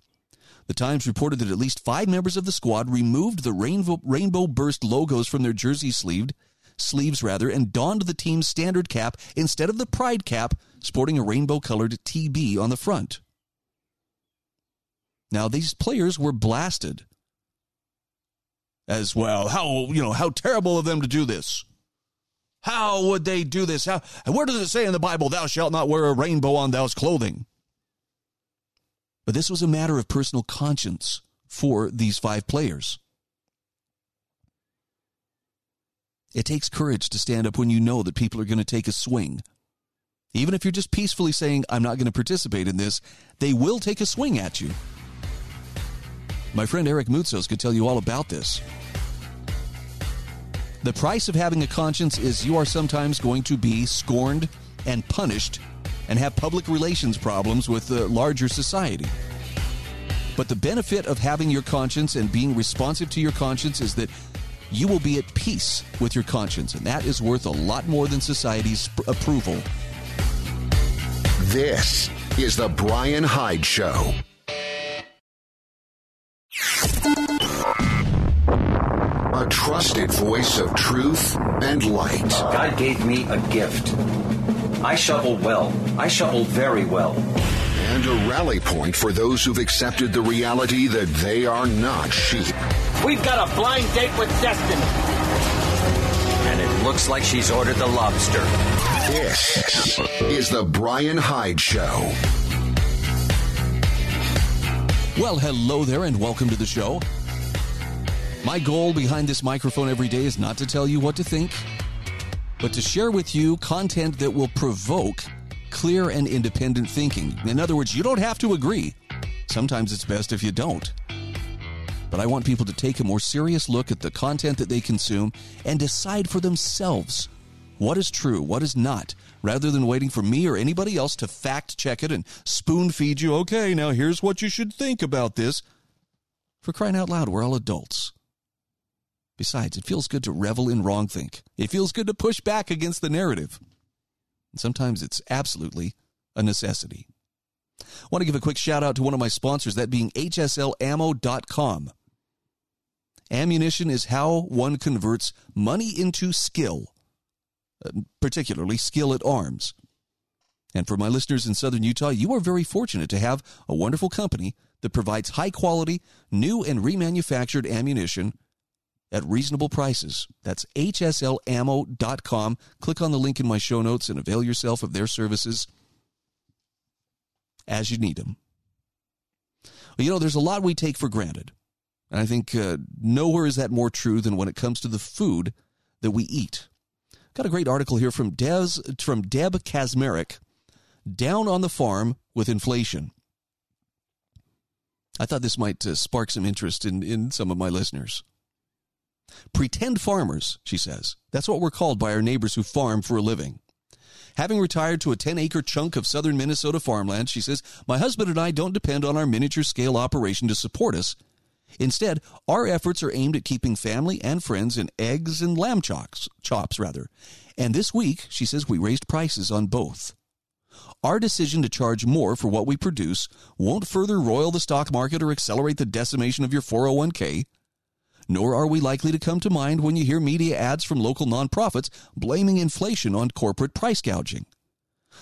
The Times reported that at least five members of the squad removed the rainbow, rainbow burst logos from their jersey sleeved, sleeves rather, and donned the team's standard cap instead of the pride cap, sporting a rainbow colored TB on the front. Now these players were blasted as well. How you know how terrible of them to do this. How would they do this? How where does it say in the Bible, "Thou shalt not wear a rainbow on thou's clothing"? But this was a matter of personal conscience for these five players. It takes courage to stand up when you know that people are going to take a swing. Even if you're just peacefully saying, I'm not going to participate in this, they will take a swing at you. My friend Eric Moutsos could tell you all about this. The price of having a conscience is you are sometimes going to be scorned and punished and have public relations problems with the larger society. But the benefit of having your conscience and being responsive to your conscience is that you will be at peace with your conscience, and that is worth a lot more than society's approval. This is the Brian Hyde Show. A trusted voice of truth and light. God gave me a gift. I shovel well. I shovel very well. And a rally point for those who've accepted the reality that they are not sheep. We've got a blind date with destiny. And it looks like she's ordered the lobster. This is the Brian Hyde Show. Well, hello there, and welcome to the show. My goal behind this microphone every day is not to tell you what to think, but to share with you content that will provoke clear and independent thinking. In other words, you don't have to agree. Sometimes it's best if you don't. But I want people to take a more serious look at the content that they consume and decide for themselves what is true, what is not, rather than waiting for me or anybody else to fact check it and spoon feed you, okay, now here's what you should think about this. For crying out loud, we're all adults. Besides, it feels good to revel in wrongthink. It feels good to push back against the narrative. And sometimes it's absolutely a necessity. I want to give a quick shout out to one of my sponsors, that being HSLammo.com. Ammunition is how one converts money into skill, uh, particularly skill at arms. And for my listeners in southern Utah, you are very fortunate to have a wonderful company that provides high quality, new and remanufactured ammunition at reasonable prices. That's hslammo.com. Click on the link in my show notes and avail yourself of their services as you need them. Well, you know, there's a lot we take for granted. And I think uh, nowhere is that more true than when it comes to the food that we eat. Got a great article here from from Deb Kaczmarek, Down on the Farm with Inflation. I thought this might uh, spark some interest in, in some of my listeners. Pretend farmers, she says. That's what we're called by our neighbors who farm for a living. Having retired to a 10 acre chunk of southern Minnesota farmland, she says, My husband and I don't depend on our miniature scale operation to support us. Instead, our efforts are aimed at keeping family and friends in eggs and lamb chops, chops rather. And this week, she says, we raised prices on both. Our decision to charge more for what we produce won't further roil the stock market or accelerate the decimation of your 401k nor are we likely to come to mind when you hear media ads from local nonprofits blaming inflation on corporate price gouging.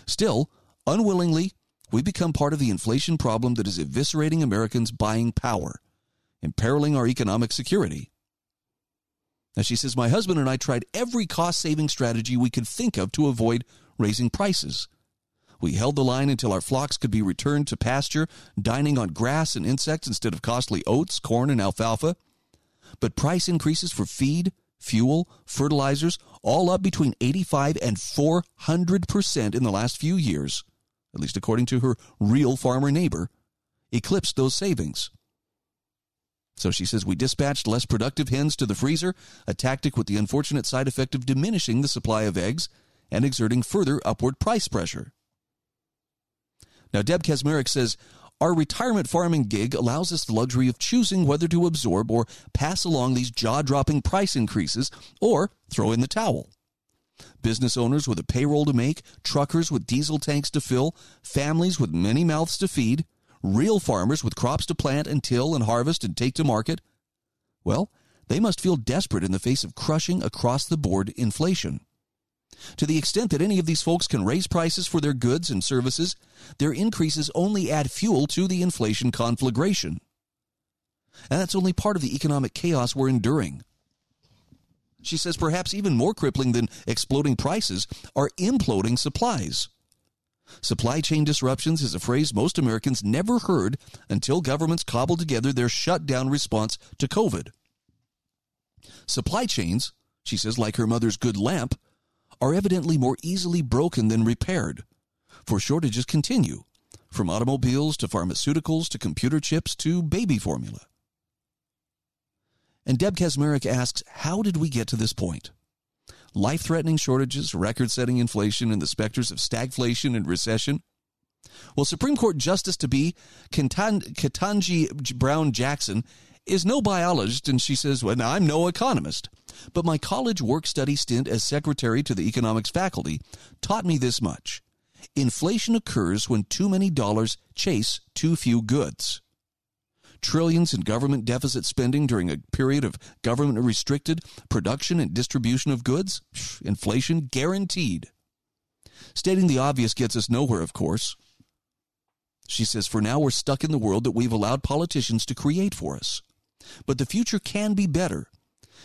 Still, unwillingly, we become part of the inflation problem that is eviscerating Americans' buying power, imperiling our economic security. Now, she says, My husband and I tried every cost saving strategy we could think of to avoid raising prices. We held the line until our flocks could be returned to pasture, dining on grass and insects instead of costly oats, corn, and alfalfa but price increases for feed, fuel, fertilizers, all up between 85 and 400% in the last few years, at least according to her real farmer neighbor, eclipsed those savings. So she says we dispatched less productive hens to the freezer, a tactic with the unfortunate side effect of diminishing the supply of eggs and exerting further upward price pressure. Now, Deb Kaczmarek says our retirement farming gig allows us the luxury of choosing whether to absorb or pass along these jaw dropping price increases or throw in the towel. Business owners with a payroll to make, truckers with diesel tanks to fill, families with many mouths to feed, real farmers with crops to plant and till and harvest and take to market. Well, they must feel desperate in the face of crushing across the board inflation. To the extent that any of these folks can raise prices for their goods and services, their increases only add fuel to the inflation conflagration. And that's only part of the economic chaos we're enduring. She says perhaps even more crippling than exploding prices are imploding supplies. Supply chain disruptions is a phrase most Americans never heard until governments cobbled together their shutdown response to COVID. Supply chains, she says, like her mother's good lamp, are evidently more easily broken than repaired, for shortages continue, from automobiles to pharmaceuticals to computer chips to baby formula. And Deb Kaczmarek asks, How did we get to this point? Life threatening shortages, record setting inflation, and the specters of stagflation and recession? Well, Supreme Court Justice to be Ketanji Brown Jackson is no biologist, and she says, Well, I'm no economist. But my college work study stint as secretary to the economics faculty taught me this much. Inflation occurs when too many dollars chase too few goods. Trillions in government deficit spending during a period of government restricted production and distribution of goods? Inflation guaranteed. Stating the obvious gets us nowhere, of course. She says, For now, we're stuck in the world that we've allowed politicians to create for us. But the future can be better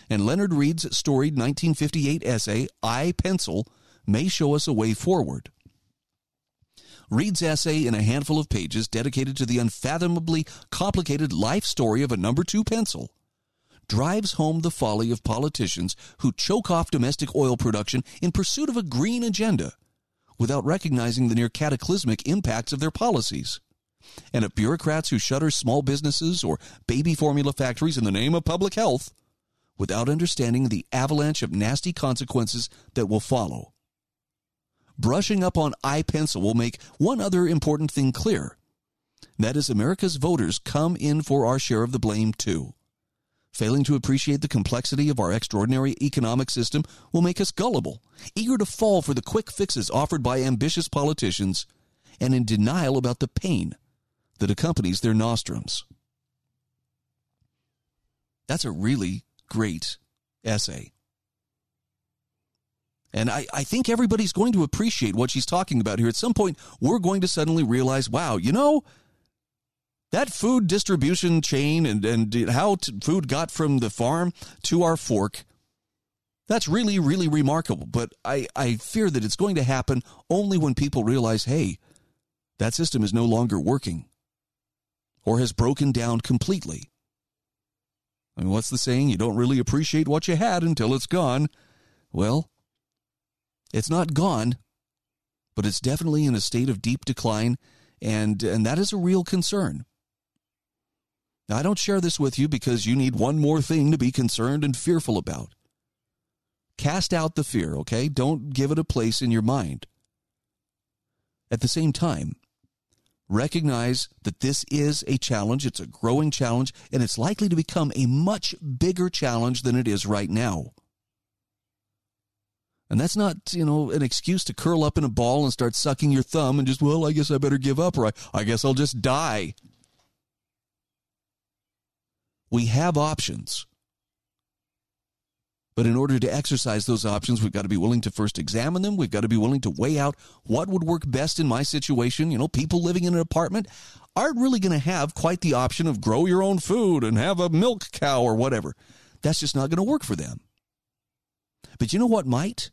and Leonard Read's storied 1958 essay, I Pencil, may show us a way forward. Read's essay, in a handful of pages dedicated to the unfathomably complicated life story of a number two pencil, drives home the folly of politicians who choke off domestic oil production in pursuit of a green agenda without recognizing the near cataclysmic impacts of their policies, and of bureaucrats who shutter small businesses or baby formula factories in the name of public health without understanding the avalanche of nasty consequences that will follow. Brushing up on iPencil will make one other important thing clear. That is, America's voters come in for our share of the blame too. Failing to appreciate the complexity of our extraordinary economic system will make us gullible, eager to fall for the quick fixes offered by ambitious politicians, and in denial about the pain that accompanies their nostrums. That's a really great essay. And I, I think everybody's going to appreciate what she's talking about here. At some point, we're going to suddenly realize, wow, you know, that food distribution chain and, and how t- food got from the farm to our fork, that's really, really remarkable. But I, I fear that it's going to happen only when people realize, hey, that system is no longer working or has broken down completely. I mean, what's the saying? You don't really appreciate what you had until it's gone. Well, it's not gone, but it's definitely in a state of deep decline, and, and that is a real concern. Now, I don't share this with you because you need one more thing to be concerned and fearful about. Cast out the fear, okay? Don't give it a place in your mind. At the same time, recognize that this is a challenge. It's a growing challenge, and it's likely to become a much bigger challenge than it is right now. And that's not, you know, an excuse to curl up in a ball and start sucking your thumb and just, well, I guess I better give up or I, I guess I'll just die. We have options. But in order to exercise those options, we've got to be willing to first examine them. We've got to be willing to weigh out what would work best in my situation. You know, people living in an apartment aren't really going to have quite the option of grow your own food and have a milk cow or whatever. That's just not going to work for them. But you know what might?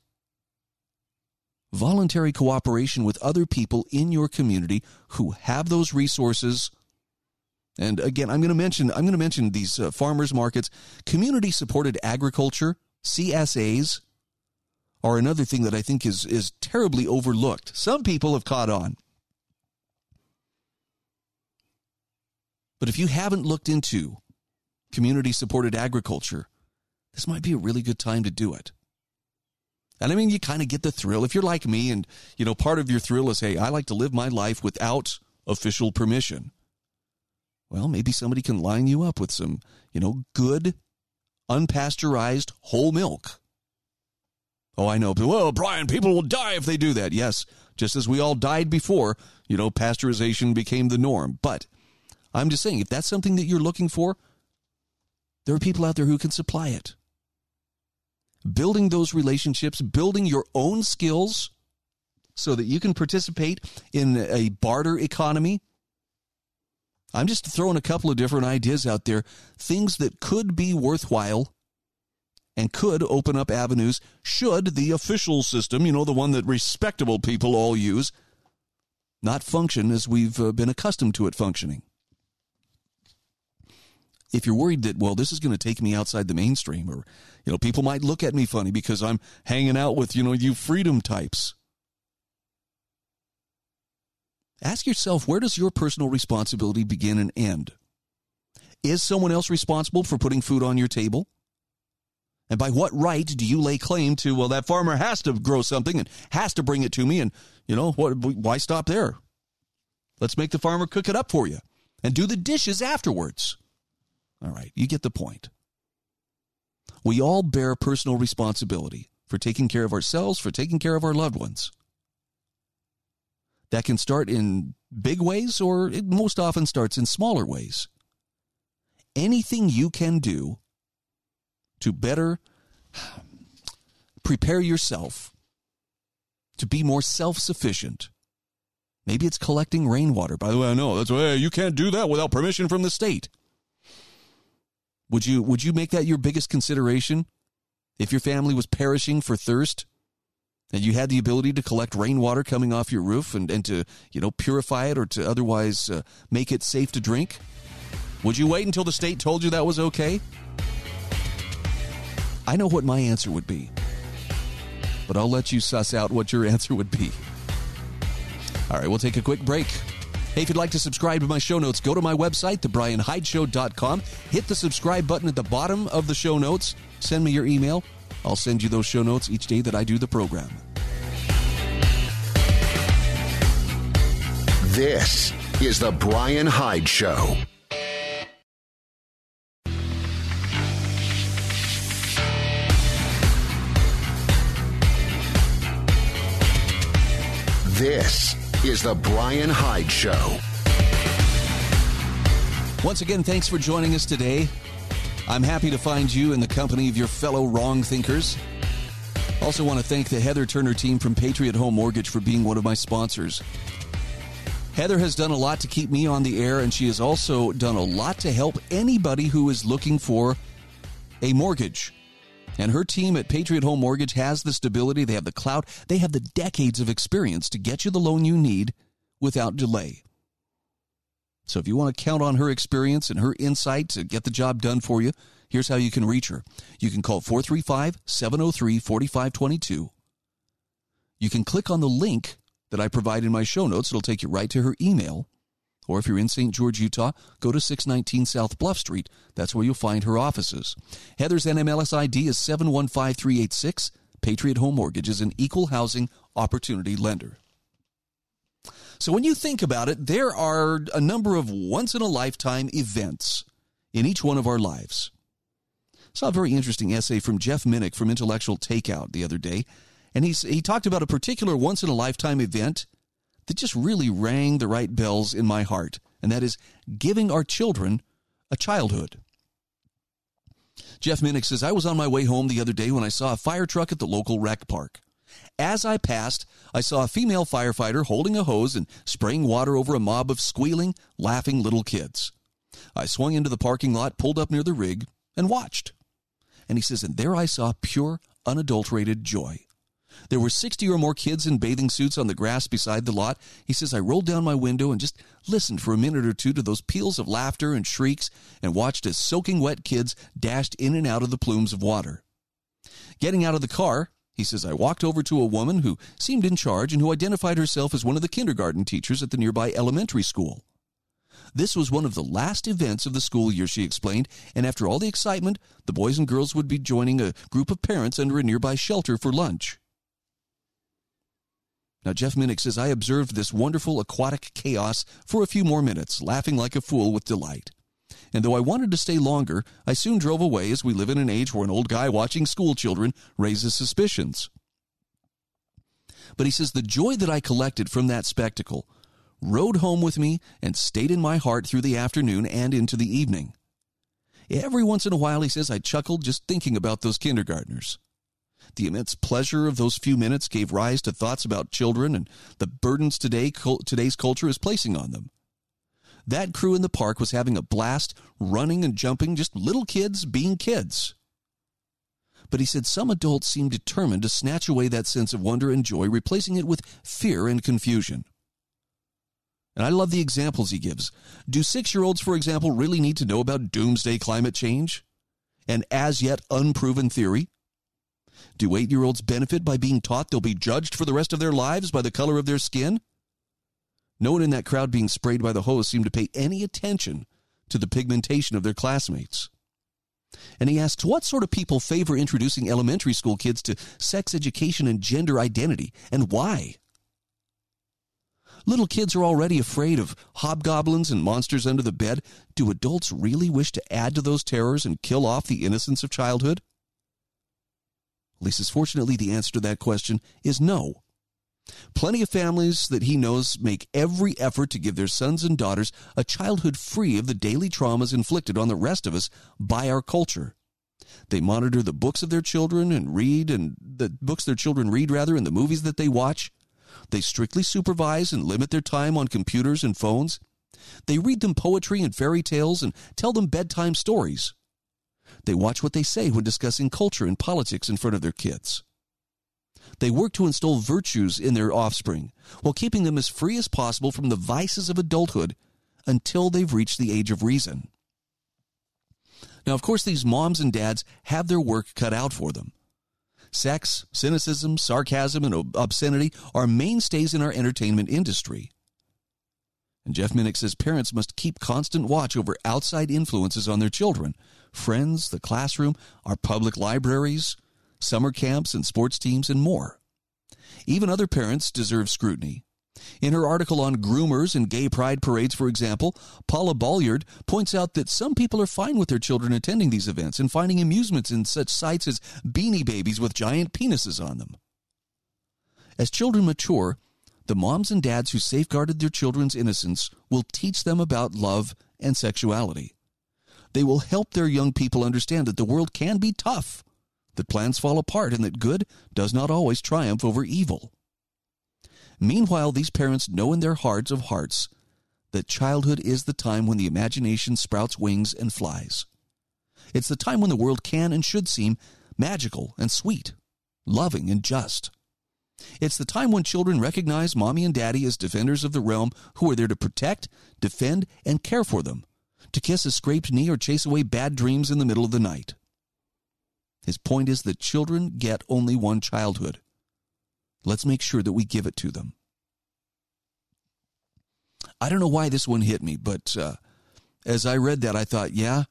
Voluntary cooperation with other people in your community who have those resources and again, I'm going to mention I'm going to mention these uh, farmers markets, community supported agriculture, CSAs are another thing that I think is is terribly overlooked. Some people have caught on. But if you haven't looked into community supported agriculture, this might be a really good time to do it. And I mean, you kind of get the thrill. If you're like me and, you know, part of your thrill is, hey, I like to live my life without official permission. Well, maybe somebody can line you up with some, you know, good, unpasteurized whole milk. Oh, I know. Well, Brian, people will die if they do that. Yes, just as we all died before, you know, pasteurization became the norm. But I'm just saying, if that's something that you're looking for, there are people out there who can supply it. Building those relationships, building your own skills so that you can participate in a barter economy I'm just throwing a couple of different ideas out there, things that could be worthwhile and could open up avenues should the official system, you know, the one that respectable people all use, not function as we've uh, been accustomed to it functioning. If you're worried that, well, this is going to take me outside the mainstream, or, you know, people might look at me funny because I'm hanging out with, you know, you freedom types. Ask yourself where does your personal responsibility begin and end? Is someone else responsible for putting food on your table? And by what right do you lay claim to, well, that farmer has to grow something and has to bring it to me? And, you know, what, why stop there? Let's make the farmer cook it up for you and do the dishes afterwards. All right, you get the point. We all bear personal responsibility for taking care of ourselves, for taking care of our loved ones that can start in big ways or it most often starts in smaller ways. Anything you can do to better prepare yourself to be more self sufficient. Maybe it's collecting rainwater. By the way, I know that's why you can't do that without permission from the state. Would you would you make that your biggest consideration if your family was perishing for thirst and you had the ability to collect rainwater coming off your roof and, and to you know purify it or to otherwise uh, make it safe to drink would you wait until the state told you that was okay i know what my answer would be but i'll let you suss out what your answer would be all right we'll take a quick break Hey, if you'd like to subscribe to my show notes, go to my website, thebrianhydeshow.com. Hit the subscribe button at the bottom of the show notes. Send me your email. I'll send you those show notes each day that I do the program. This is The Brian Hyde Show. This is The Brian Hyde Show. Once again, thanks for joining us today. I'm happy to find you in the company of your fellow wrong thinkers. Also, want to thank the Heather Turner team from Patriot Home Mortgage for being one of my sponsors. Heather has done a lot to keep me on the air, and she has also done a lot to help anybody who is looking for a mortgage. And her team at Patriot Home Mortgage has the stability, they have the clout, they have the decades of experience to get you the loan you need without delay. So if you want to count on her experience and her insight to get the job done for you, here's how you can reach her. You can call 435 703 4522. You can click on the link that I provide in my show notes. It'll take you right to her email. Or if you're in St. George, Utah, go to 619 South Bluff Street. That's where you'll find her offices. Heather's NMLS ID is 715386. Patriot Home Mortgage is an equal housing opportunity lender. So when you think about it, there are a number of once in a lifetime events in each one of our lives. Saw a very interesting essay from Jeff Minick from Intellectual Takeout the other day, and he's, he talked about a particular once in a lifetime event that just really rang the right bells in my heart, and that is giving our children a childhood. Jeff Minick says, I was on my way home the other day when I saw a fire truck at the local rec park. As I passed, I saw a female firefighter holding a hose and spraying water over a mob of squealing, laughing little kids. I swung into the parking lot, pulled up near the rig, and watched. And he says, and there I saw pure, unadulterated joy. There were 60 or more kids in bathing suits on the grass beside the lot. He says, I rolled down my window and just listened for a minute or two to those peals of laughter and shrieks and watched as soaking wet kids dashed in and out of the plumes of water. Getting out of the car, he says, I walked over to a woman who seemed in charge and who identified herself as one of the kindergarten teachers at the nearby elementary school. This was one of the last events of the school year, she explained, and after all the excitement, the boys and girls would be joining a group of parents under a nearby shelter for lunch. Now, Jeff Minick says, I observed this wonderful aquatic chaos for a few more minutes, laughing like a fool with delight and though I wanted to stay longer, I soon drove away as we live in an age where an old guy watching school children raises suspicions. But he says the joy that I collected from that spectacle rode home with me and stayed in my heart through the afternoon and into the evening. Every once in a while, he says, I chuckled just thinking about those kindergartners. The immense pleasure of those few minutes gave rise to thoughts about children and the burdens today, today's culture is placing on them. That crew in the park was having a blast, running and jumping, just little kids being kids. But he said some adults seemed determined to snatch away that sense of wonder and joy, replacing it with fear and confusion. And I love the examples he gives. Do six year olds, for example, really need to know about doomsday climate change? An as yet unproven theory? Do eight year olds benefit by being taught they'll be judged for the rest of their lives by the color of their skin? No one in that crowd being sprayed by the hose seemed to pay any attention to the pigmentation of their classmates. And he asks, what sort of people favor introducing elementary school kids to sex education and gender identity, and why? Little kids are already afraid of hobgoblins and monsters under the bed. Do adults really wish to add to those terrors and kill off the innocence of childhood? At least, as fortunately, the answer to that question is no. Plenty of families that he knows make every effort to give their sons and daughters a childhood free of the daily traumas inflicted on the rest of us by our culture. They monitor the books of their children and read and the books their children read rather and the movies that they watch. They strictly supervise and limit their time on computers and phones. They read them poetry and fairy tales and tell them bedtime stories. They watch what they say when discussing culture and politics in front of their kids. They work to instill virtues in their offspring while keeping them as free as possible from the vices of adulthood until they've reached the age of reason. Now, of course, these moms and dads have their work cut out for them. Sex, cynicism, sarcasm, and obscenity are mainstays in our entertainment industry. And Jeff Minick says parents must keep constant watch over outside influences on their children friends, the classroom, our public libraries, summer camps and sports teams, and more. Even other parents deserve scrutiny. In her article on groomers and gay pride parades, for example, Paula Bolliard points out that some people are fine with their children attending these events and finding amusements in such sights as beanie babies with giant penises on them. As children mature, the moms and dads who safeguarded their children's innocence will teach them about love and sexuality. They will help their young people understand that the world can be tough that plans fall apart and that good does not always triumph over evil. Meanwhile, these parents know in their hearts of hearts that childhood is the time when the imagination sprouts wings and flies. It's the time when the world can and should seem magical and sweet, loving and just. It's the time when children recognize mommy and daddy as defenders of the realm who are there to protect, defend, and care for them, to kiss a scraped knee or chase away bad dreams in the middle of the night. His point is that children get only one childhood. Let's make sure that we give it to them. I don't know why this one hit me, but uh, as I read that, I thought, yeah,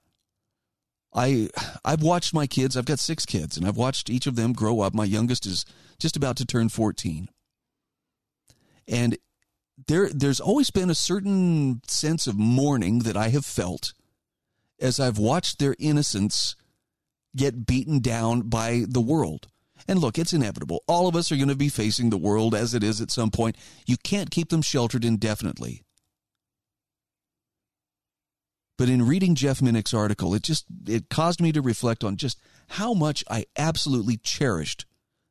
I I've watched my kids. I've got six kids, and I've watched each of them grow up. My youngest is just about to turn fourteen, and there there's always been a certain sense of mourning that I have felt as I've watched their innocence get beaten down by the world. And look, it's inevitable. All of us are going to be facing the world as it is at some point. You can't keep them sheltered indefinitely. But in reading Jeff Minick's article, it just it caused me to reflect on just how much I absolutely cherished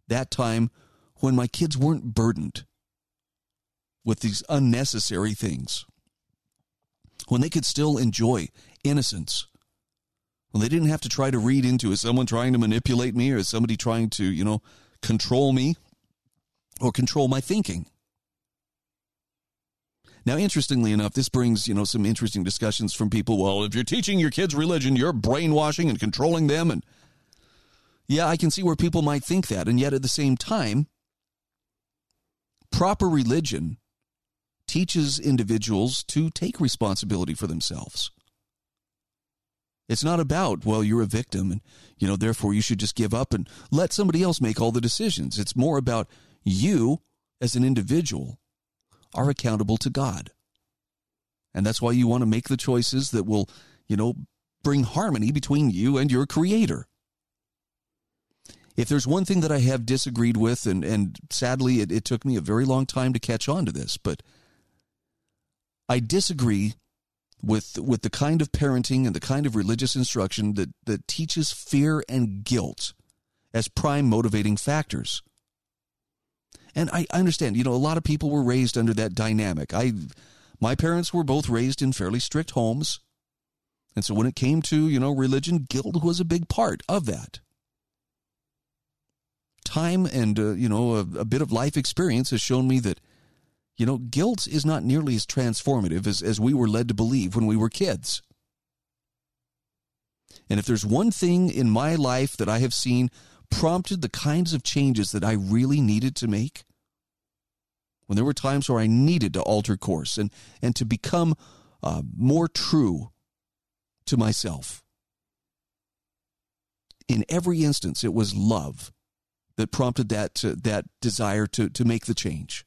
that time when my kids weren't burdened with these unnecessary things. When they could still enjoy innocence. When they didn't have to try to read into is someone trying to manipulate me or is somebody trying to, you know, control me or control my thinking. Now, interestingly enough, this brings, you know, some interesting discussions from people. Well, if you're teaching your kids religion, you're brainwashing and controlling them. And yeah, I can see where people might think that. And yet at the same time, proper religion teaches individuals to take responsibility for themselves. It's not about, well, you're a victim and, you know, therefore you should just give up and let somebody else make all the decisions. It's more about you as an individual are accountable to God. And that's why you want to make the choices that will, you know, bring harmony between you and your creator. If there's one thing that I have disagreed with, and, and sadly it, it took me a very long time to catch on to this, but I disagree with with the kind of parenting and the kind of religious instruction that, that teaches fear and guilt as prime motivating factors. And I, understand, you know, a lot of people were raised under that dynamic. I, my parents were both raised in fairly strict homes. And so when it came to, you know, religion, guilt was a big part of that. Time and, uh, you know, a, a bit of life experience has shown me that, you know, guilt is not nearly as transformative as, as we were led to believe when we were kids. And if there's one thing in my life that I have seen prompted the kinds of changes that I really needed to make, when there were times where I needed to alter course and, and to become uh, more true to myself. In every instance, it was love that prompted that, uh, that desire to, to make the change.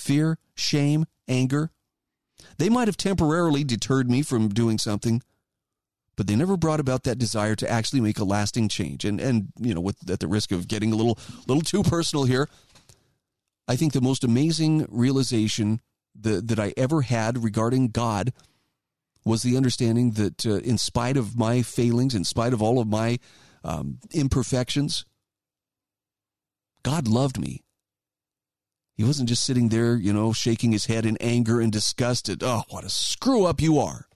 Fear, shame, anger, they might have temporarily deterred me from doing something, but they never brought about that desire to actually make a lasting change. And, and you know, with, at the risk of getting a little, little too personal here, I think the most amazing realization that, that I ever had regarding God was the understanding that uh, in spite of my failings, in spite of all of my um, imperfections, God loved me. He wasn't just sitting there, you know, shaking his head in anger and disgusted. Oh, what a screw up you are.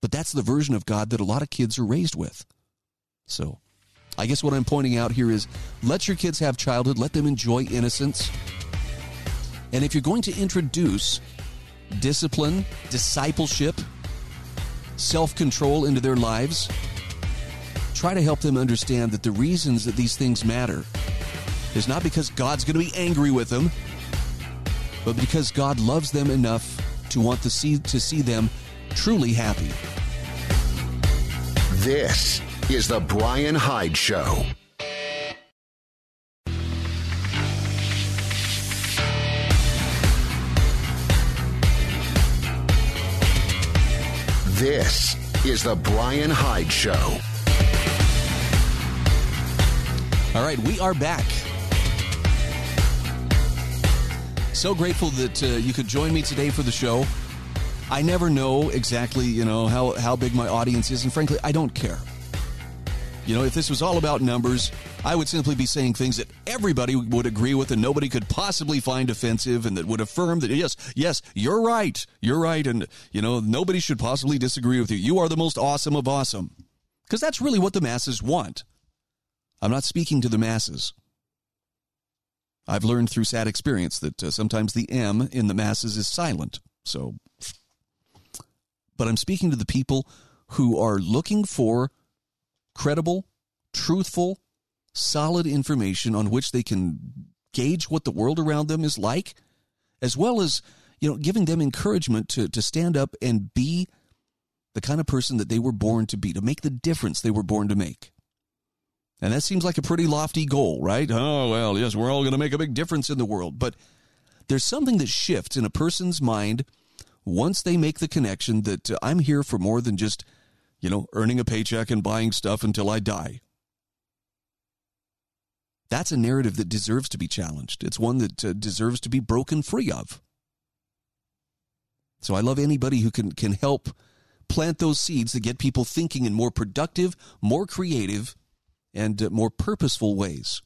But that's the version of God that a lot of kids are raised with. So I guess what I'm pointing out here is let your kids have childhood, let them enjoy innocence. And if you're going to introduce discipline, discipleship, self control into their lives, try to help them understand that the reasons that these things matter is not because God's going to be angry with them, but because God loves them enough to want to see, to see them truly happy. This is The Brian Hyde Show. This is The Brian Hyde Show. All right, we are back. So grateful that uh, you could join me today for the show. I never know exactly, you know, how, how big my audience is, and frankly, I don't care. You know, if this was all about numbers, I would simply be saying things that everybody would agree with and nobody could possibly find offensive and that would affirm that, yes, yes, you're right. You're right. And, you know, nobody should possibly disagree with you. You are the most awesome of awesome. Because that's really what the masses want. I'm not speaking to the masses. I've learned through sad experience that uh, sometimes the M in the masses is silent. So, but I'm speaking to the people who are looking for credible, truthful, solid information on which they can gauge what the world around them is like, as well as, you know, giving them encouragement to, to stand up and be the kind of person that they were born to be, to make the difference they were born to make. And that seems like a pretty lofty goal, right? Oh, well, yes, we're all going to make a big difference in the world. But there's something that shifts in a person's mind once they make the connection that uh, I'm here for more than just, you know, earning a paycheck and buying stuff until I die. That's a narrative that deserves to be challenged. It's one that uh, deserves to be broken free of. So I love anybody who can can help plant those seeds that get people thinking in more productive, more creative, and uh, more purposeful ways.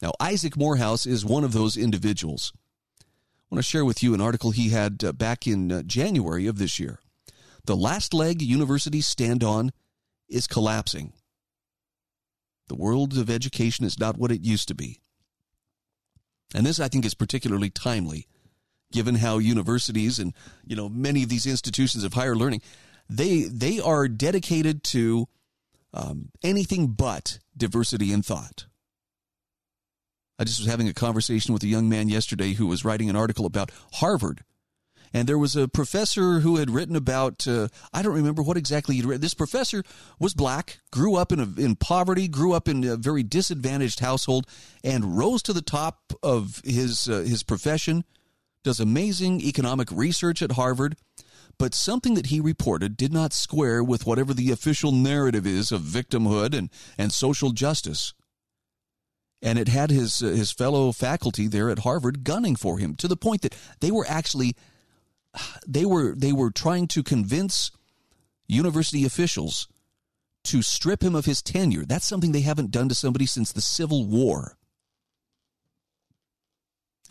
Now, Isaac Morehouse is one of those individuals. I want to share with you an article he had uh, back in uh, January of this year. The last leg universities stand on is collapsing. The world of education is not what it used to be. And this, I think, is particularly timely, given how universities and you know many of these institutions of higher learning, they they are dedicated to um, anything but diversity in thought. I just was having a conversation with a young man yesterday who was writing an article about Harvard and there was a professor who had written about uh, I don't remember what exactly he'd read. This professor was black, grew up in a, in poverty, grew up in a very disadvantaged household, and rose to the top of his uh, his profession. Does amazing economic research at Harvard, but something that he reported did not square with whatever the official narrative is of victimhood and and social justice and it had his uh, his fellow faculty there at Harvard gunning for him to the point that they were actually they were they were trying to convince university officials to strip him of his tenure. That's something they haven't done to somebody since the Civil War.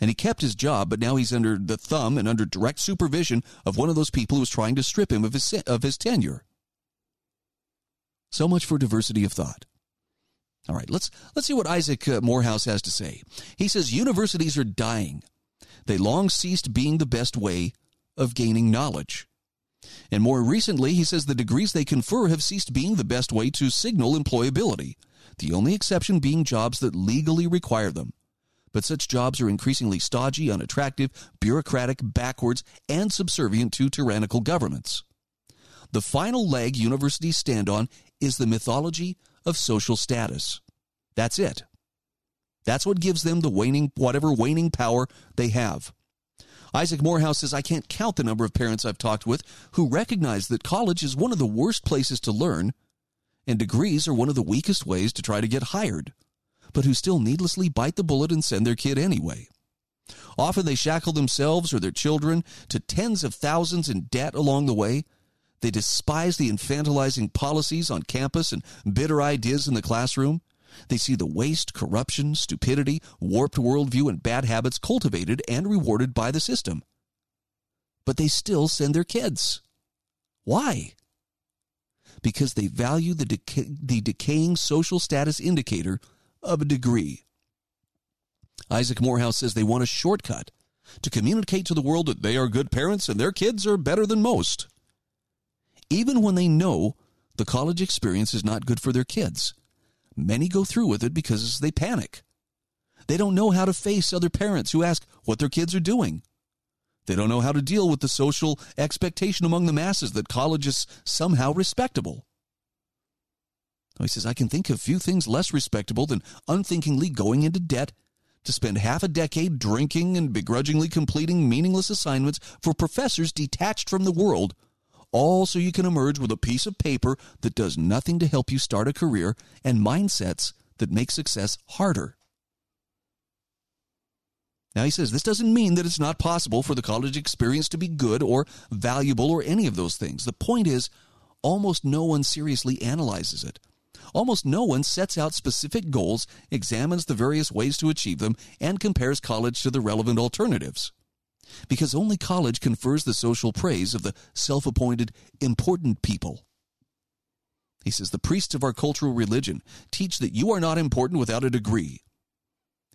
And he kept his job, but now he's under the thumb and under direct supervision of one of those people who was trying to strip him of his of his tenure. So much for diversity of thought. All right, let's let's see what Isaac uh, Morehouse has to say. He says universities are dying. They long ceased being the best way of gaining knowledge. And more recently, he says the degrees they confer have ceased being the best way to signal employability, the only exception being jobs that legally require them. But such jobs are increasingly stodgy, unattractive, bureaucratic, backwards, and subservient to tyrannical governments. The final leg universities stand on is the mythology of social status. That's it. That's what gives them the waning, whatever waning power they have. Isaac Morehouse says, I can't count the number of parents I've talked with who recognize that college is one of the worst places to learn and degrees are one of the weakest ways to try to get hired, but who still needlessly bite the bullet and send their kid anyway. Often they shackle themselves or their children to tens of thousands in debt along the way. They despise the infantilizing policies on campus and bitter ideas in the classroom. They see the waste, corruption, stupidity, warped worldview, and bad habits cultivated and rewarded by the system. But they still send their kids. Why? Because they value the, deca- the decaying social status indicator of a degree. Isaac Morehouse says they want a shortcut to communicate to the world that they are good parents and their kids are better than most. Even when they know the college experience is not good for their kids. Many go through with it because they panic. They don't know how to face other parents who ask what their kids are doing. They don't know how to deal with the social expectation among the masses that college is somehow respectable. Oh, he says, I can think of few things less respectable than unthinkingly going into debt to spend half a decade drinking and begrudgingly completing meaningless assignments for professors detached from the world all so you can emerge with a piece of paper that does nothing to help you start a career and mindsets that make success harder. Now, he says this doesn't mean that it's not possible for the college experience to be good or valuable or any of those things. The point is, almost no one seriously analyzes it. Almost no one sets out specific goals, examines the various ways to achieve them, and compares college to the relevant alternatives because only college confers the social praise of the self appointed important people. He says the priests of our cultural religion teach that you are not important without a degree.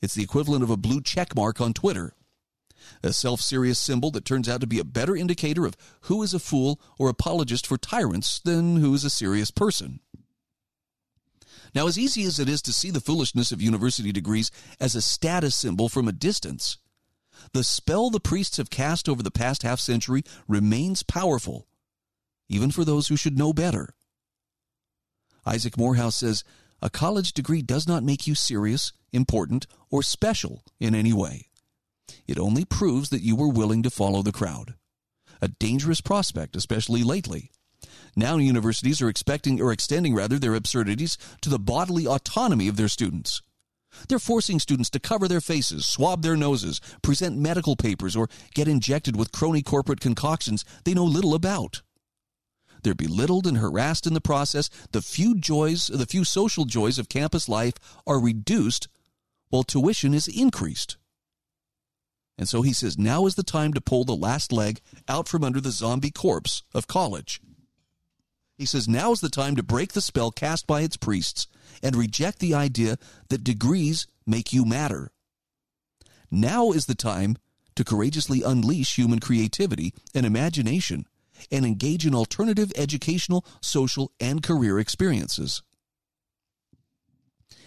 It's the equivalent of a blue check mark on Twitter, a self serious symbol that turns out to be a better indicator of who is a fool or apologist for tyrants than who is a serious person. Now, as easy as it is to see the foolishness of university degrees as a status symbol from a distance, The spell the priests have cast over the past half century remains powerful, even for those who should know better. Isaac Morehouse says a college degree does not make you serious, important, or special in any way. It only proves that you were willing to follow the crowd. A dangerous prospect, especially lately. Now universities are expecting or extending rather their absurdities to the bodily autonomy of their students. They're forcing students to cover their faces, swab their noses, present medical papers, or get injected with crony corporate concoctions they know little about. They're belittled and harassed in the process. The few joys, the few social joys of campus life are reduced while tuition is increased. And so he says now is the time to pull the last leg out from under the zombie corpse of college. He says now is the time to break the spell cast by its priests and reject the idea that degrees make you matter. Now is the time to courageously unleash human creativity and imagination and engage in alternative educational, social, and career experiences.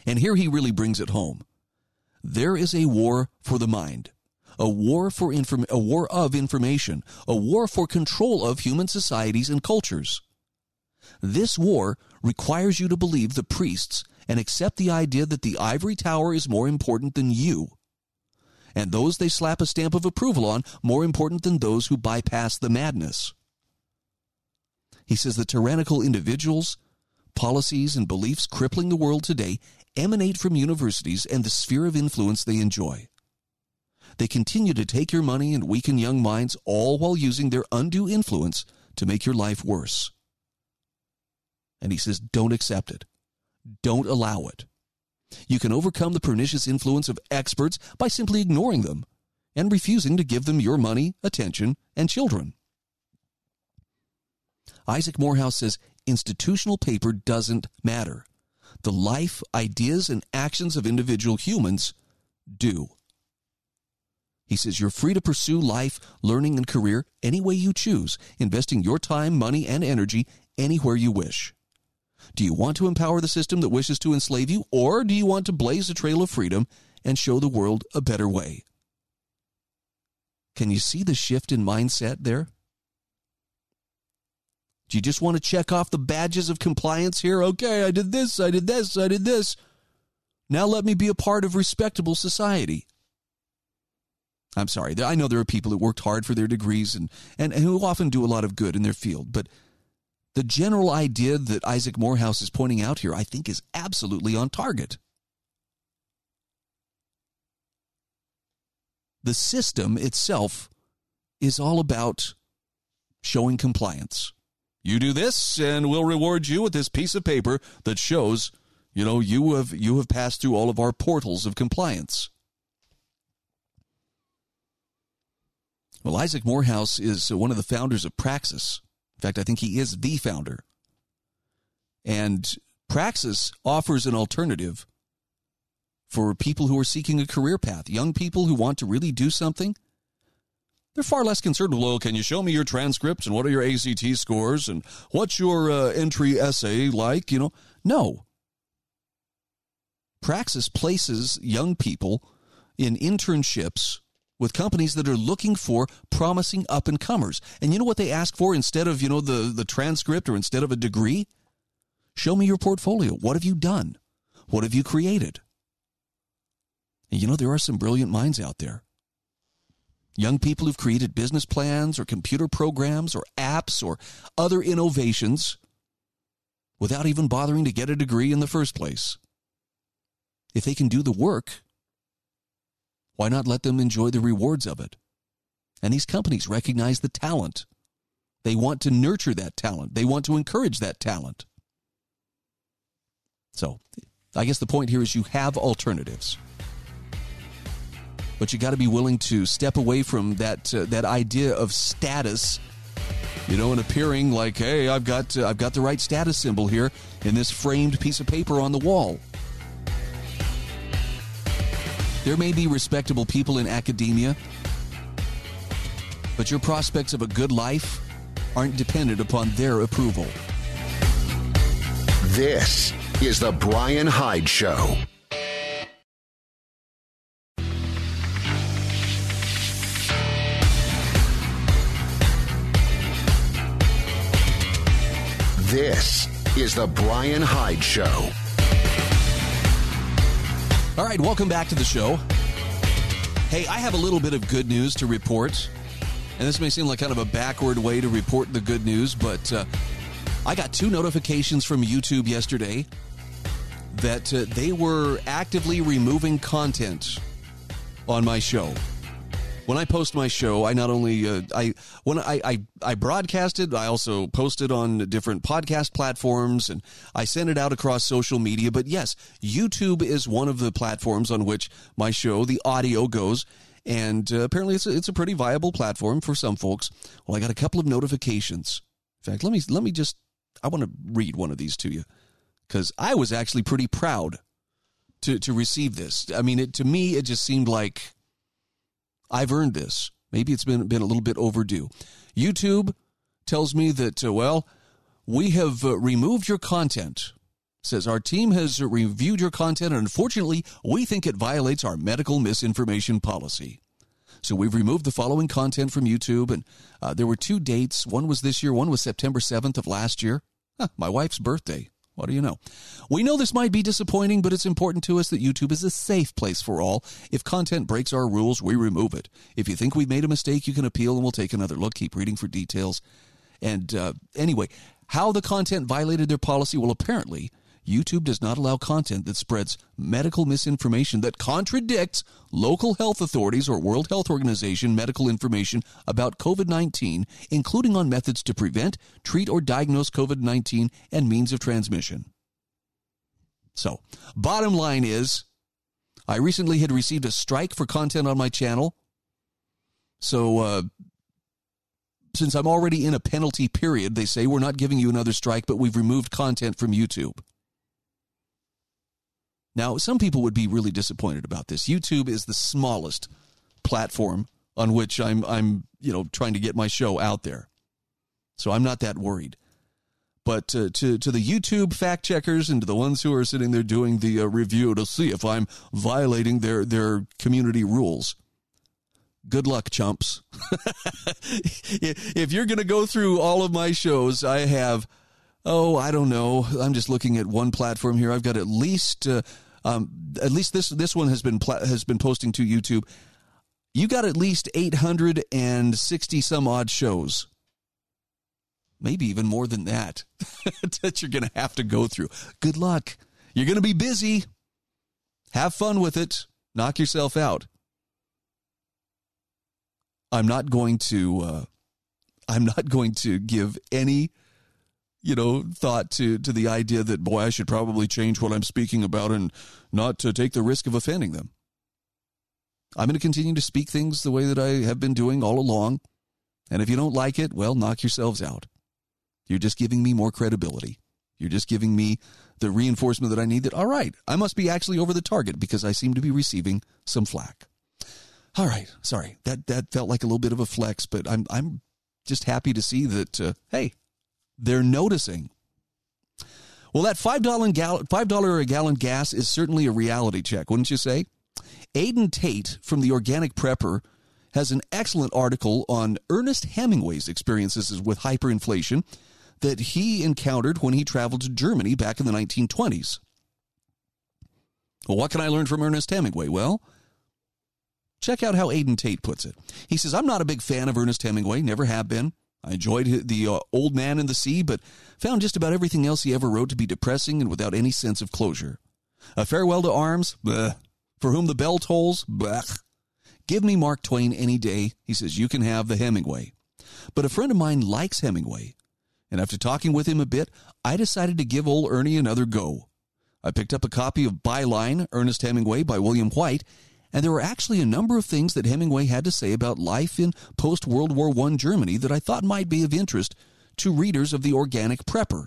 And here he really brings it home. There is a war for the mind, a war for inform- a war of information, a war for control of human societies and cultures. This war requires you to believe the priests and accept the idea that the ivory tower is more important than you. And those they slap a stamp of approval on more important than those who bypass the madness. He says the tyrannical individuals, policies, and beliefs crippling the world today emanate from universities and the sphere of influence they enjoy. They continue to take your money and weaken young minds, all while using their undue influence to make your life worse. And he says, don't accept it. Don't allow it. You can overcome the pernicious influence of experts by simply ignoring them and refusing to give them your money, attention, and children. Isaac Morehouse says institutional paper doesn't matter. The life, ideas, and actions of individual humans do. He says you're free to pursue life, learning, and career any way you choose, investing your time, money, and energy anywhere you wish. Do you want to empower the system that wishes to enslave you, or do you want to blaze a trail of freedom and show the world a better way? Can you see the shift in mindset there? Do you just want to check off the badges of compliance here? Okay, I did this, I did this, I did this. Now let me be a part of respectable society. I'm sorry. I know there are people who worked hard for their degrees and, and, and who often do a lot of good in their field, but the general idea that Isaac Morehouse is pointing out here, I think, is absolutely on target. The system itself is all about showing compliance. You do this, and we'll reward you with this piece of paper that shows, you know, you have you have passed through all of our portals of compliance. Well, Isaac Morehouse is one of the founders of Praxis. In fact, I think he is the founder. And Praxis offers an alternative for people who are seeking a career path, young people who want to really do something. They're far less concerned. With, well, can you show me your transcripts and what are your ACT scores and what's your uh, entry essay like? You know, no. Praxis places young people in internships with companies that are looking for promising up and comers. And you know what they ask for instead of, you know, the, the transcript or instead of a degree? Show me your portfolio. What have you done? What have you created? And you know, there are some brilliant minds out there. Young people who've created business plans or computer programs or apps or other innovations without even bothering to get a degree in the first place. If they can do the work, why not let them enjoy the rewards of it? And these companies recognize the talent. They want to nurture that talent. They want to encourage that talent. So, I guess the point here is you have alternatives. But you got to be willing to step away from that uh, that idea of status, you know, and appearing like, "Hey, I've got uh, I've got the right status symbol here in this framed piece of paper on the wall." There may be respectable people in academia, but your prospects of a good life aren't dependent upon their approval. This is The Brian Hyde Show. This is The Brian Hyde Show. All right, welcome back to the show. Hey, I have a little bit of good news to report. And this may seem like kind of a backward way to report the good news, but uh, I got two notifications from YouTube yesterday that uh, they were actively removing content on my show. When I post my show, I not only uh, I when I, I I broadcasted, I also posted on different podcast platforms, and I sent it out across social media. But yes, YouTube is one of the platforms on which my show, the audio goes, and uh, apparently it's a, it's a pretty viable platform for some folks. Well, I got a couple of notifications. In fact, let me let me just I want to read one of these to you because I was actually pretty proud to to receive this. I mean, it to me it just seemed like I've earned this. Maybe it's been been a little bit overdue. YouTube tells me that uh, well, we have uh, removed your content. Says our team has reviewed your content and unfortunately, we think it violates our medical misinformation policy. So we've removed the following content from YouTube, and uh, there were two dates. One was this year, one was September 7th of last year. Huh, my wife's birthday. What do you know? We know this might be disappointing, but it's important to us that YouTube is a safe place for all. If content breaks our rules, we remove it. If you think we've made a mistake, you can appeal and we'll take another look. Keep reading for details. And uh, anyway, how the content violated their policy? Well, apparently, YouTube does not allow content that spreads medical misinformation that contradicts local health authorities or World Health Organization medical information about COVID 19, including on methods to prevent, treat, or diagnose COVID 19 and means of transmission. So, bottom line is, I recently had received a strike for content on my channel. So, uh, since I'm already in a penalty period, they say we're not giving you another strike, but we've removed content from YouTube. Now, some people would be really disappointed about this. YouTube is the smallest platform on which I'm I'm, you know, trying to get my show out there. So I'm not that worried. But uh, to to the YouTube fact checkers and to the ones who are sitting there doing the uh, review to see if I'm violating their their community rules, good luck, chumps. if you're going to go through all of my shows, I have oh, I don't know. I'm just looking at one platform here. I've got at least, uh, um, at least this this one has been has been posting to YouTube. You got at least 860 some odd shows. Maybe even more than that that you're going to have to go through. Good luck. You're going to be busy. Have fun with it. Knock yourself out. I'm not going to. Uh, I'm not going to give any you know, thought to to the idea that boy, I should probably change what I'm speaking about and not to take the risk of offending them. I'm going to continue to speak things the way that I have been doing all along. And if you don't like it, well, knock yourselves out. You're just giving me more credibility. You're just giving me the reinforcement that I need that, all right, I must be actually over the target because I seem to be receiving some flack. All right, sorry. That that felt like a little bit of a flex, but I'm I'm just happy to see that uh, hey, they're noticing. Well, that $5, gal- $5 a gallon gas is certainly a reality check, wouldn't you say? Aden Tate from the Organic Prepper has an excellent article on Ernest Hemingway's experiences with hyperinflation that he encountered when he traveled to Germany back in the 1920s. Well, what can I learn from Ernest Hemingway? Well, check out how Aden Tate puts it. He says, I'm not a big fan of Ernest Hemingway, never have been. I enjoyed the uh, Old Man in the Sea, but found just about everything else he ever wrote to be depressing and without any sense of closure. A Farewell to Arms, bleh. For Whom the Bell Tolls, bleh. Give me Mark Twain any day. He says, you can have the Hemingway. But a friend of mine likes Hemingway, and after talking with him a bit, I decided to give old Ernie another go. I picked up a copy of Byline, Ernest Hemingway by William White, and there were actually a number of things that Hemingway had to say about life in post World War I Germany that I thought might be of interest to readers of the Organic Prepper.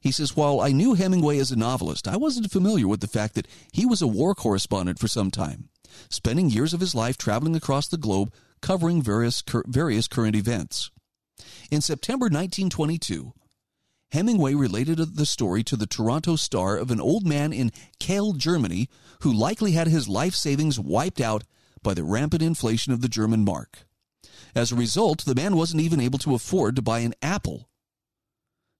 He says, While I knew Hemingway as a novelist, I wasn't familiar with the fact that he was a war correspondent for some time, spending years of his life traveling across the globe covering various, various current events. In September 1922, Hemingway related the story to the Toronto Star of an old man in Kehl, Germany, who likely had his life savings wiped out by the rampant inflation of the German mark. As a result, the man wasn't even able to afford to buy an apple.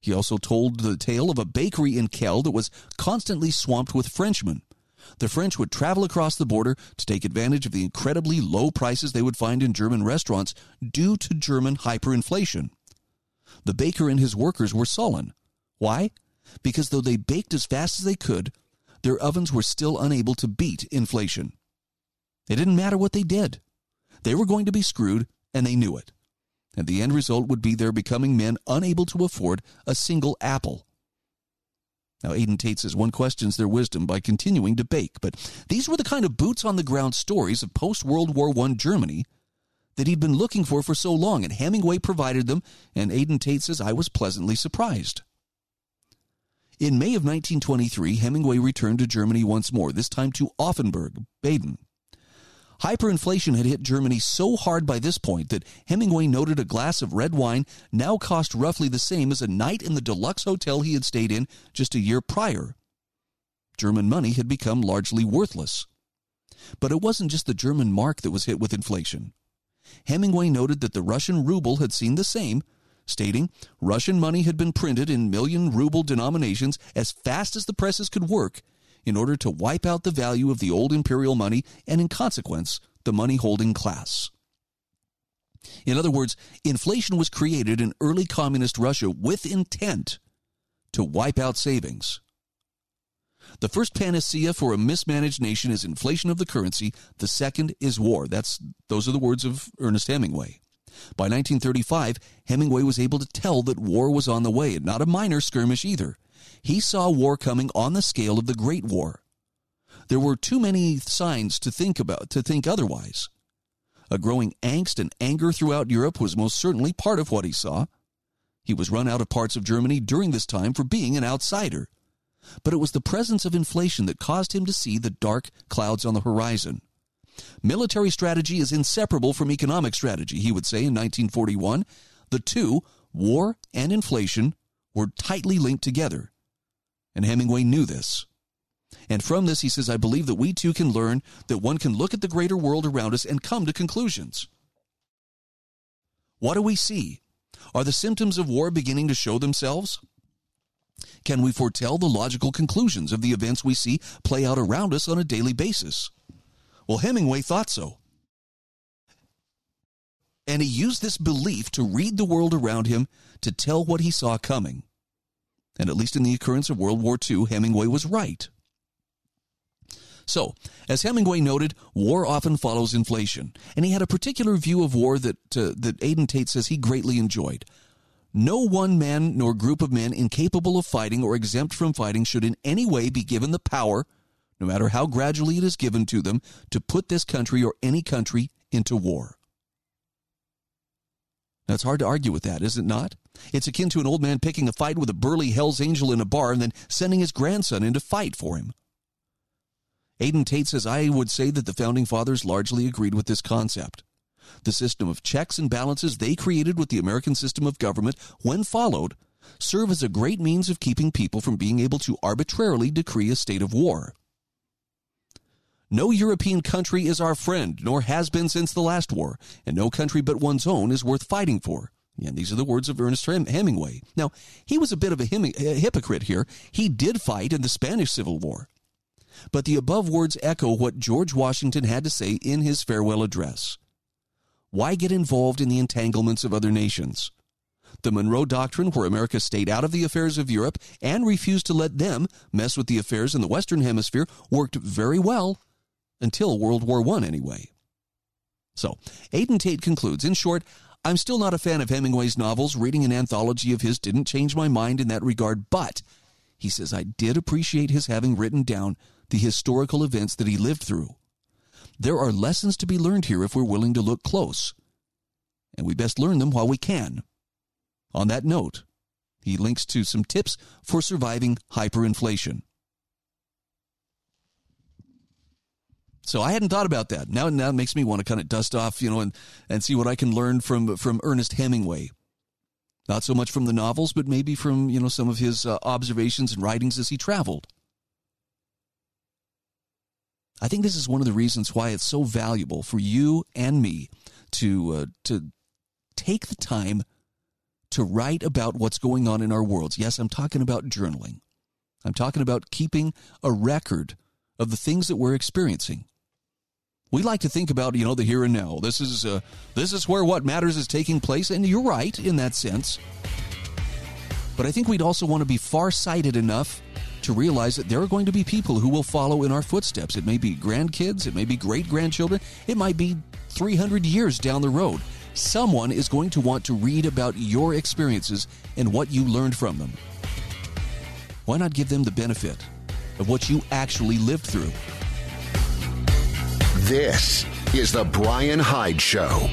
He also told the tale of a bakery in Kehl that was constantly swamped with Frenchmen. The French would travel across the border to take advantage of the incredibly low prices they would find in German restaurants due to German hyperinflation. The baker and his workers were sullen. Why? Because though they baked as fast as they could, their ovens were still unable to beat inflation. It didn't matter what they did. They were going to be screwed, and they knew it. And the end result would be their becoming men unable to afford a single apple. Now, Aden Tate says one questions their wisdom by continuing to bake, but these were the kind of boots on the ground stories of post World War I Germany that he'd been looking for for so long, and Hemingway provided them, and Aden Tate says, I was pleasantly surprised. In May of 1923, Hemingway returned to Germany once more, this time to Offenburg, Baden. Hyperinflation had hit Germany so hard by this point that Hemingway noted a glass of red wine now cost roughly the same as a night in the deluxe hotel he had stayed in just a year prior. German money had become largely worthless. But it wasn't just the German mark that was hit with inflation. Hemingway noted that the Russian ruble had seen the same, stating Russian money had been printed in million ruble denominations as fast as the presses could work in order to wipe out the value of the old imperial money and, in consequence, the money holding class. In other words, inflation was created in early communist Russia with intent to wipe out savings. The first panacea for a mismanaged nation is inflation of the currency. The second is war. That's those are the words of Ernest Hemingway. By 1935, Hemingway was able to tell that war was on the way, and not a minor skirmish either. He saw war coming on the scale of the Great War. There were too many signs to think about to think otherwise. A growing angst and anger throughout Europe was most certainly part of what he saw. He was run out of parts of Germany during this time for being an outsider. But it was the presence of inflation that caused him to see the dark clouds on the horizon. Military strategy is inseparable from economic strategy, he would say in 1941. The two, war and inflation, were tightly linked together. And Hemingway knew this. And from this, he says, I believe that we too can learn that one can look at the greater world around us and come to conclusions. What do we see? Are the symptoms of war beginning to show themselves? Can we foretell the logical conclusions of the events we see play out around us on a daily basis? Well, Hemingway thought so. And he used this belief to read the world around him to tell what he saw coming. And at least in the occurrence of World War II, Hemingway was right. So, as Hemingway noted, war often follows inflation, and he had a particular view of war that uh, that Aden Tate says he greatly enjoyed. No one man nor group of men incapable of fighting or exempt from fighting should in any way be given the power, no matter how gradually it is given to them, to put this country or any country into war. That's hard to argue with that, is it not? It's akin to an old man picking a fight with a burly Hell's Angel in a bar and then sending his grandson in to fight for him. Aden Tate says, I would say that the founding fathers largely agreed with this concept. The system of checks and balances they created with the American system of government, when followed, serve as a great means of keeping people from being able to arbitrarily decree a state of war. No European country is our friend, nor has been since the last war, and no country but one's own is worth fighting for. And these are the words of Ernest Hemingway. Now, he was a bit of a, a hypocrite here. He did fight in the Spanish Civil War. But the above words echo what George Washington had to say in his farewell address. Why get involved in the entanglements of other nations? The Monroe Doctrine, where America stayed out of the affairs of Europe and refused to let them mess with the affairs in the Western Hemisphere, worked very well until World War I, anyway. So, Aden Tate concludes In short, I'm still not a fan of Hemingway's novels. Reading an anthology of his didn't change my mind in that regard, but he says I did appreciate his having written down the historical events that he lived through. There are lessons to be learned here if we're willing to look close, and we best learn them while we can. On that note, he links to some tips for surviving hyperinflation. So I hadn't thought about that. Now, now it makes me want to kind of dust off, you know, and, and see what I can learn from from Ernest Hemingway. Not so much from the novels, but maybe from you know some of his uh, observations and writings as he traveled. I think this is one of the reasons why it's so valuable for you and me to uh, to take the time to write about what's going on in our worlds. Yes, I'm talking about journaling. I'm talking about keeping a record of the things that we're experiencing. We like to think about, you know, the here and now. This is uh, this is where what matters is taking place, and you're right in that sense. But I think we'd also want to be far-sighted enough to realize that there are going to be people who will follow in our footsteps. It may be grandkids, it may be great-grandchildren, it might be 300 years down the road. Someone is going to want to read about your experiences and what you learned from them. Why not give them the benefit of what you actually lived through? This is the Brian Hyde Show.